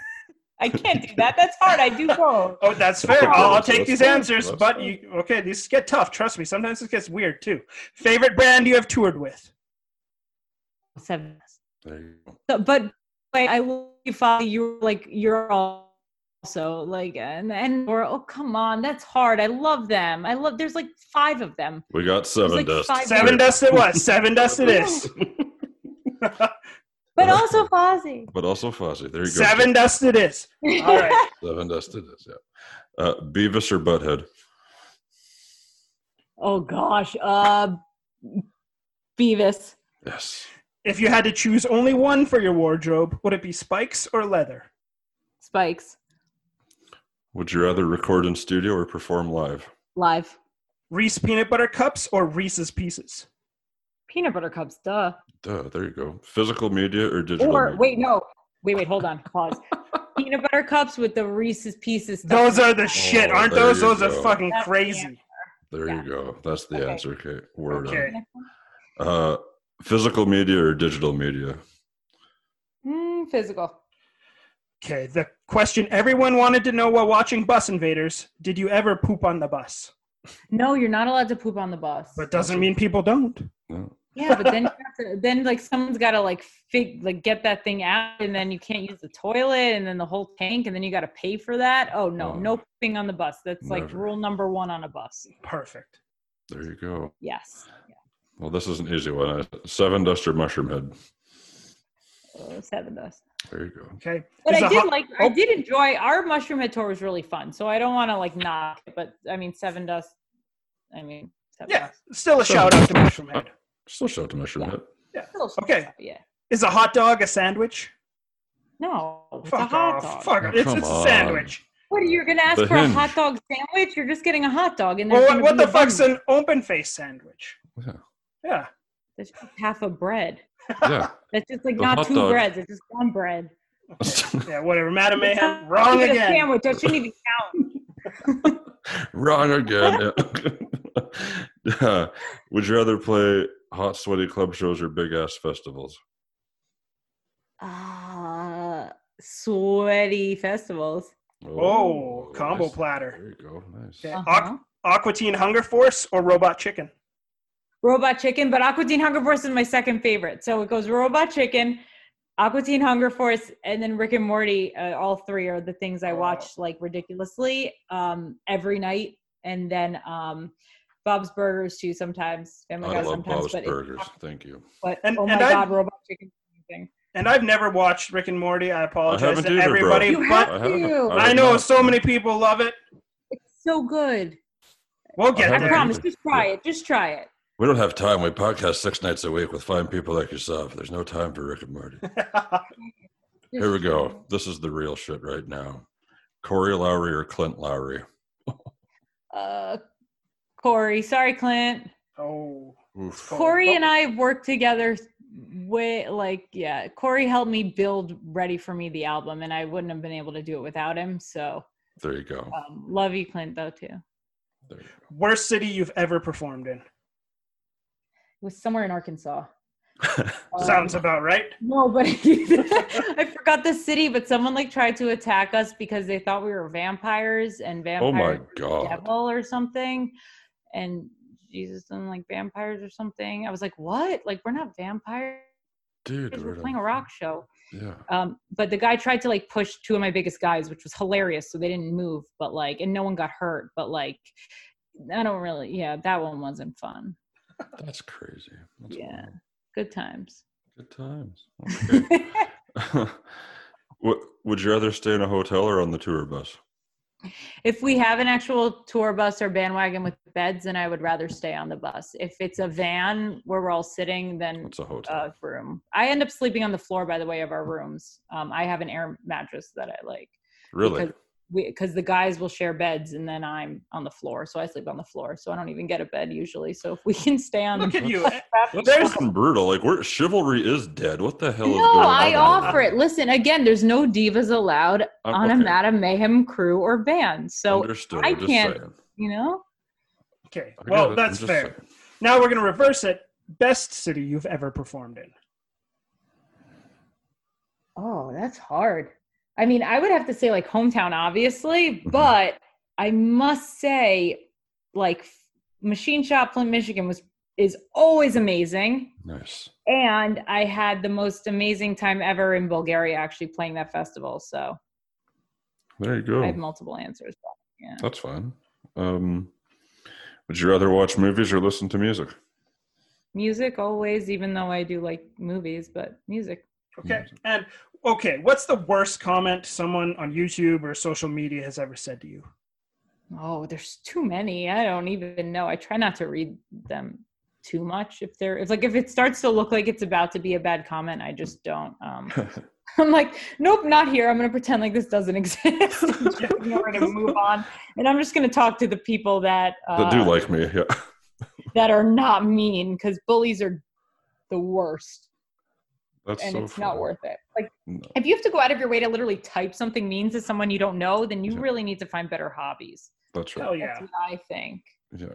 I can't do that. That's hard. I do both. Oh, that's fair. I'll, I'll take these fine. answers, That's but you okay? These get tough. Trust me. Sometimes this gets weird too. Favorite band you have toured with? Seven. There you go. So, but wait, I will you follow you're like you're also like and and or oh come on, that's hard. I love them. I love there's like five of them. We got seven like dust. Sevendust it was. Sevendust it is. But also Fozzy. But also Fozzy. There you go. Seven dust it is. All right. Sevendust it is, yeah. Uh, Beavis or Butthead? oh gosh. Uh Beavis. Yes. If you had to choose only one for your wardrobe, would it be spikes or leather? Spikes. Would you rather record in studio or perform live? Live. Reese peanut butter cups or Reese's pieces? Peanut butter cups, duh. Duh, there you go. Physical media or digital Or media? wait, no. Wait, wait, hold on. Pause. Peanut butter cups with the Reese's pieces. stuff Those are the shit, Oh, aren't there those? you Those are fucking That's the crazy. There Yeah. you go. That's the Okay. answer. Okay. Word Okay. on. Uh, physical media or digital media? Mm, physical. Okay, the question everyone wanted to know while watching Bus Invaders: Did you ever poop on the bus? No, you're not allowed to poop on the bus. But doesn't mean people don't. No. Yeah, but then you have to, then like someone's got to like fig like get that thing out, and then you can't use the toilet, and then the whole tank, and then you got to pay for that. Oh no, Oh. no pooping on the bus. That's like rule number one on a bus. Perfect. There you go. Yes. Yeah. Well, this is an easy one. Uh, Sevendust or Mushroomhead? Uh, Sevendust. There you go. Okay. But Is I a did hot- like I oh. did enjoy our Mushroomhead tour was really fun. So I don't want to like knock it, but I mean Sevendust. I mean seven Yeah, dust. still a shout out to Mushroomhead. Still shout to mushroom Yeah. head. Still some Okay. Yeah. Is a hot dog a sandwich? No, it's a Fuck hot off. dog. Fuck off. It's, Come it's a on. sandwich. What are you gonna ask The for hinge. a hot dog sandwich? You're just getting a hot dog, and Well, what, gonna what be the a bun. fuck's an open face sandwich? Yeah. Yeah. That's just half a bread. Yeah. That's just like The not hot two dog. breads. It's just one bread. Yeah, whatever. Madam It's Mayhem, not wrong even a again. sandwich. That shouldn't even count. Wrong again. Yeah. Would you rather play hot, sweaty club shows or big ass festivals? Ah, sweaty festivals. Oh, combo nice. platter. There you go. Nice. Okay. Uh-huh. Aqu- Aqua Teen Hunger Force or Robot Chicken? Robot Chicken, but Aqua Teen Hunger Force is my second favorite. So it goes Robot Chicken, Aqua Teen Hunger Force, and then Rick and Morty. Uh, all three are the things I Oh. watch like ridiculously um, every night, and then um, Bob's Burgers too sometimes. Family I Guy love sometimes, Bob's but it- Burgers. Thank you. but And- oh my and I- god, Robot Chicken. is amazing. And I've never watched Rick and Morty. I apologize haven't to either, bro. everybody, You but have I to. I I know so many people love it. It's so good. We'll get I I promise. either. Just try it. Just try it. We don't have time. We podcast six nights a week with fine people like yourself. There's no time for Rick and Morty. Here we go. This is the real shit right now. Corey Lowery or Clint Lowery? Uh, Corey. Sorry, Clint. oh, Oof. Corey and I have worked together way like yeah. Corey helped me build Ready for Me the album, and I wouldn't have been able to do it without him. So There you go. um, love you, Clint, though too. There worst city you've ever performed in? It was somewhere in Arkansas. Um, Sounds about right. No, but I forgot the city. But someone like tried to attack us because they thought we were vampires and oh my god. devil or something. And Jesus and like vampires or something. I was like, what? Like we're not vampires. Dude, We're we're playing a rock show. Yeah. Um, but the guy tried to like push two of my biggest guys, which was hilarious. So they didn't move, but like, and no one got hurt. But like, I don't really. Yeah, that one wasn't fun. That's crazy. That's Yeah. Good times. Good times. Okay. What, would you rather stay in a hotel or on the tour bus? If we have an actual tour bus or bandwagon with beds, then I would rather stay on the bus. If it's a van where we're all sitting, then What's a hotel? a room. I end up sleeping on the floor, by the way, of our rooms. Um, I have an air mattress that I like. really? because because the guys will share beds and then I'm on the floor, so I sleep on the floor. So I don't even get a bed usually. So if we can stay on, Look at you. That's There's- fucking brutal. Like, we're, chivalry is dead. What the hell is no, going on? I here? offer it. Listen, again, there's no divas allowed Uh, on a okay. Madame Mayhem crew or band. So Understood. I can't- saying. you know, Okay. Well, that's fair. saying. Now we're gonna reverse it. Best city you've ever performed in. oh, that's hard. I mean, I would have to say like hometown, obviously, Mhm. but I must say, like Machine Shop, Flint, Michigan was is always amazing. Nice. and I had the most amazing time ever in Bulgaria actually playing that festival. So There you go. I have multiple answers. but, yeah. That's fine. Um, would you rather watch movies or listen to music? Music always, even though I do like movies, but music. Okay. Music. And okay, what's the worst comment someone on YouTube or social media has ever said to you? Oh, there's too many. I don't even know. I try not to read them too much. If they're if like if it starts to look like it's about to be a bad comment, I just don't. Um, I'm like, nope, not here. I'm gonna pretend like this doesn't exist. and we're gonna move on, and I'm just gonna talk to the people that uh, that do like me. Yeah. that are not mean because bullies are the worst That's and so it's not worth it. Like No. if you have to go out of your way to literally type something means to someone you don't know, then you Yeah. really need to find better hobbies. That's right. Hell yeah. That's what I think. Yeah.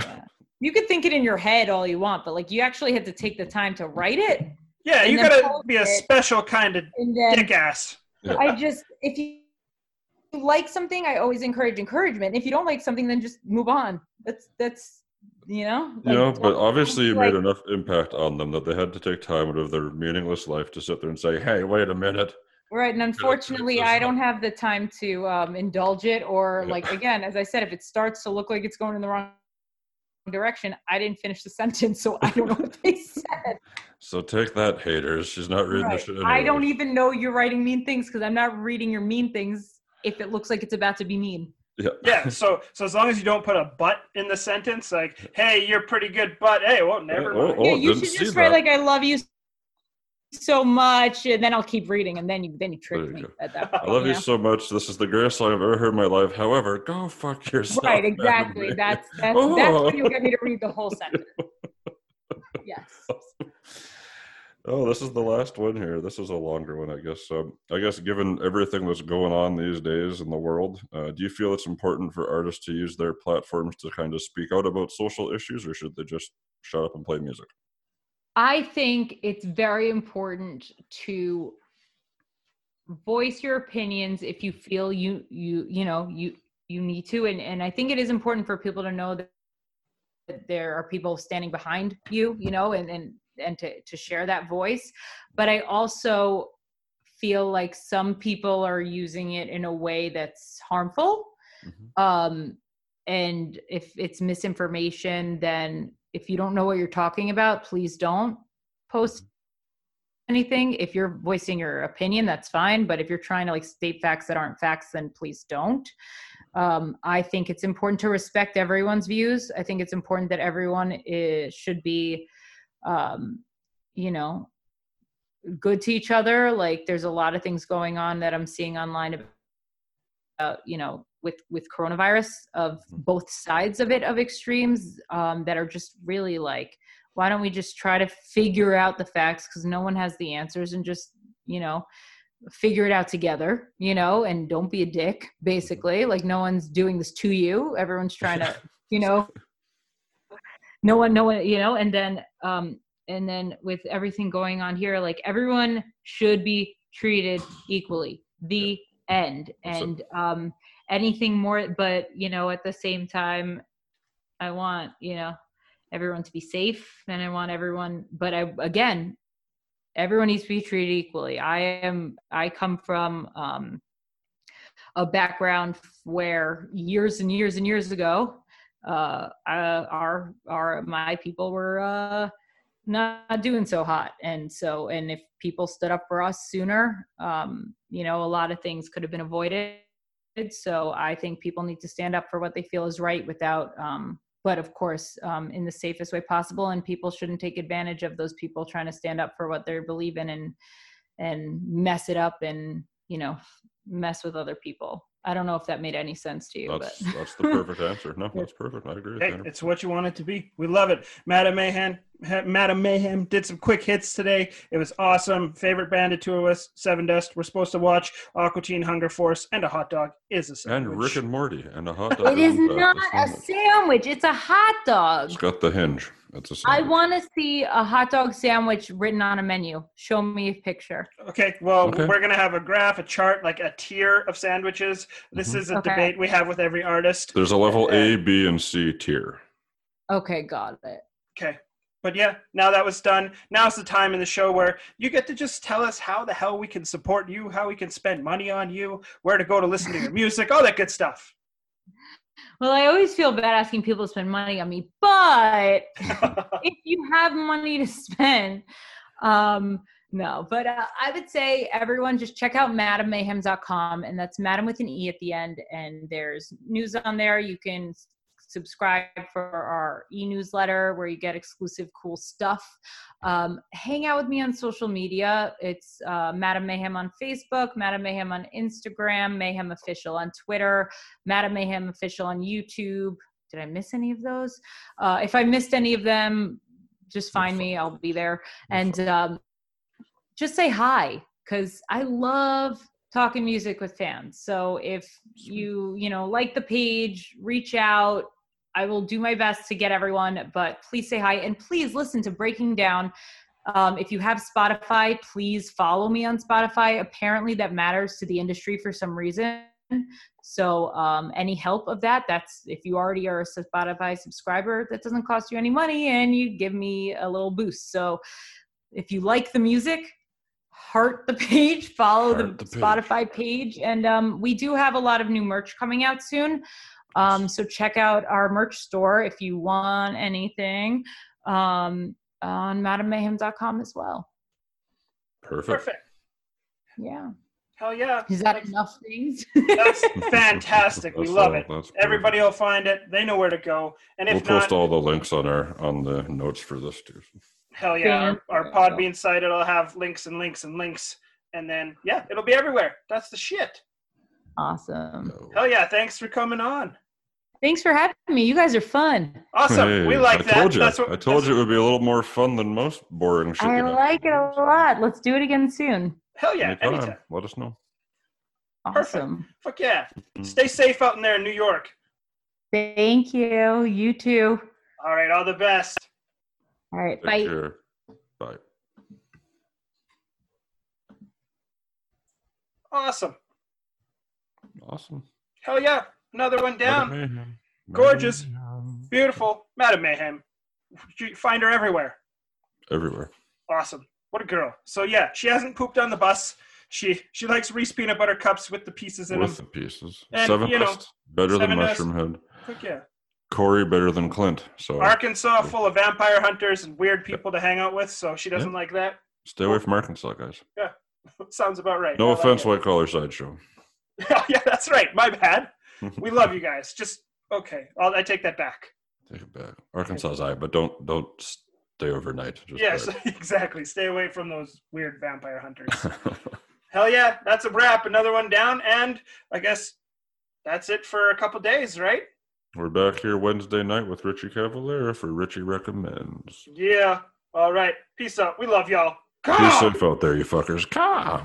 Yeah. you could think it in your head all you want, but like you actually have to take the time to write it. Yeah, you gotta be a special kind of And then dick ass. Yeah. I just if you like something, I always encourage encouragement. If you don't like something, then just move on. That's that's you know. Like, but obviously you like- made enough impact on them that they had to take time out of their meaningless life to sit there and say, "Hey, wait a minute." Right, and unfortunately, I don't have the time to um, indulge it, or Yeah. like again, as I said, if it starts to look like it's going in the wrong direction, I didn't finish the sentence, so I don't know what they said. So take that, haters. She's not reading Right. the shit. I don't even know you're writing mean things because I'm not reading your mean things if it looks like it's about to be mean. Yeah. Yeah, so so as long as you don't put a but in the sentence, like, hey, you're pretty good, but hey, well, never Oh, mind. oh, yeah, you should just write that. like "I love you so much, and then I'll keep reading, and then you then you trick There you me go. at that point. I love you know? so much. This is the greatest song I've ever heard in my life. However, go fuck yourself. Right, exactly. May. That's that's Oh. that's when you'll get me to read the whole sentence. Oh, this is the last one here. This is a longer one, I guess. I guess given everything that's going on these days in the world, uh, do you feel it's important for artists to use their platforms to kind of speak out about social issues, or should they just shut up and play music? I think it's very important to voice your opinions if you feel you you you know you you need to and and I think it is important for people to know that there are people standing behind you you know and and and to to share that voice. But I also feel like some people are using it in a way that's harmful. Mhm. um and if it's misinformation then if you don't know what you're talking about please don't post anything. If you're voicing your opinion that's fine. But if you're trying to like state facts that aren't facts then please don't. Um, i think it's important to respect everyone's views. I think it's important that everyone is, should be um, you know good to each other. Like there's a lot of things going on that i'm seeing online about you know with with coronavirus of both sides of it of extremes um, that are just really like why don't we just try to figure out the facts? Because no one has the answers and just you know figure it out together you know and don't be a dick basically. Like no one's doing this to you. Everyone's trying to you know no one no one you know and then um and then with everything going on here like everyone should be treated equally. The end. That's it. and um anything more but you know at the same time i want you know everyone to be safe and i want everyone but i again everyone needs to be treated equally. I am i come from um a background where years and years and years ago uh, uh our our my people were uh not doing so hot. And so and if people stood up for us sooner um you know a lot of things could have been avoided. So i think people need to stand up for what they feel is right without um but of course um, in the safest way possible. And people shouldn't take advantage of those people trying to stand up for what they believe in and and mess it up and you know mess with other people i don't know if that made any sense to you That's but that's the perfect answer. No, that's perfect. I agree with Hey, you. it's what you want it to be. We love it. Madame Mayhem, Madame Mayhem did some quick hits today. It was awesome. Favorite band of two of us, Sevendust. We're supposed to watch Aqua Teen Hunger Force, and a hot dog is a sandwich. And sandwich. Rick and Morty and a hot dog. it is not a sandwich. sandwich it's a hot dog It's got the hinge. It's a I sandwich. want to see a hot dog sandwich written on a menu. Show me a picture. Okay, well, Okay. we're gonna have a graph, a chart, like a tier of sandwiches. This Mhm. is a Okay. debate we have with every artist. There's a level A, B, and C tier. Okay, got it. Okay. But yeah, now that was done. Now's the time in the show where you get to just tell us how the hell we can support you, how we can spend money on you, where to go to listen to your music, all that good stuff. Well, I always feel bad asking people to spend money on me, but if you have money to spend, um, no. But uh, I would say everyone just check out madamemayhem.com, and that's madam with an e at the end. And there's news on there. You can subscribe for our e-newsletter where you get exclusive cool stuff. Um, hang out with me on social media. It's uh, Madame Mayhem on Facebook, Madame Mayhem on Instagram, Mayhem Official on Twitter, Madame Mayhem Official on YouTube. Did I miss any of those? Uh, if I missed any of them, just find me. I'll be there. And um, just say hi because I love talking music with fans. So if you, you know, like the page, reach out. I will do my best to get everyone, but please say hi and please listen to Breaking Down. Um, if you have Spotify, please follow me on Spotify. Apparently, that matters to the industry for some reason. So, um, any help of that, that's if you already are a Spotify subscriber, that doesn't cost you any money and you give me a little boost. So, if you like the music, heart the page, follow the, the page. Spotify page. And um, we do have a lot of new merch coming out soon. Um, so, check out our merch store if you want anything um, on madamemayhem.com as well. Perfect. Perfect. Yeah. Hell yeah. Is that enough things? That's fantastic. we That's love all- it. Everybody perfect. will find it. They know where to go. And We'll if post not, all the links on our on the notes for this too. Hell yeah. Our, our Podbean site, it'll have links and links and links. And then, yeah, it'll be everywhere. That's the shit. Awesome. No. Hell yeah. Thanks for coming on. Thanks for having me. You guys are fun. Awesome. Hey, we like I that. Told you. That's what I told that's- you it would be a little more fun than most boring shit. I you have to like it a lot. Let's do it again soon. Hell yeah. Anytime. Anytime. Let us know. Perfect. Awesome. Fuck yeah. Mhm. Stay safe out in there in New York. Thank you. You too. All right. All the best. All right. Take Bye. care. Bye. Awesome. Awesome. Hell yeah. Another one down. Gorgeous. Mayhem. Beautiful. Madame Mayhem. You find her everywhere. Everywhere. Awesome. What a girl. So yeah, she hasn't pooped on the bus. She she likes Reese peanut butter cups with the pieces in With them. the pieces. And, Seven you know, Dust, better than Sevendust. Mushroom Head. Fuck yeah. Corey better than Clint. So Arkansas full of vampire hunters and weird people to hang out with, so she doesn't like that. stay away from Arkansas, guys. Yeah. Sounds about right. No I offense, it. white collar sideshow. yeah, that's right. My bad. We love you guys. Just okay. I'll, I take that back. Take it back. Arkansas is I, but don't don't stay overnight. Just yes, exactly. Stay away from those weird vampire hunters. Hell yeah, that's a wrap. Another one down, and I guess that's it for a couple days, right? We're back here Wednesday night with Richie Cavalera for Richie Recommends. Yeah. All right. Peace out. We love y'all. Be safe out there, you fuckers. Caw.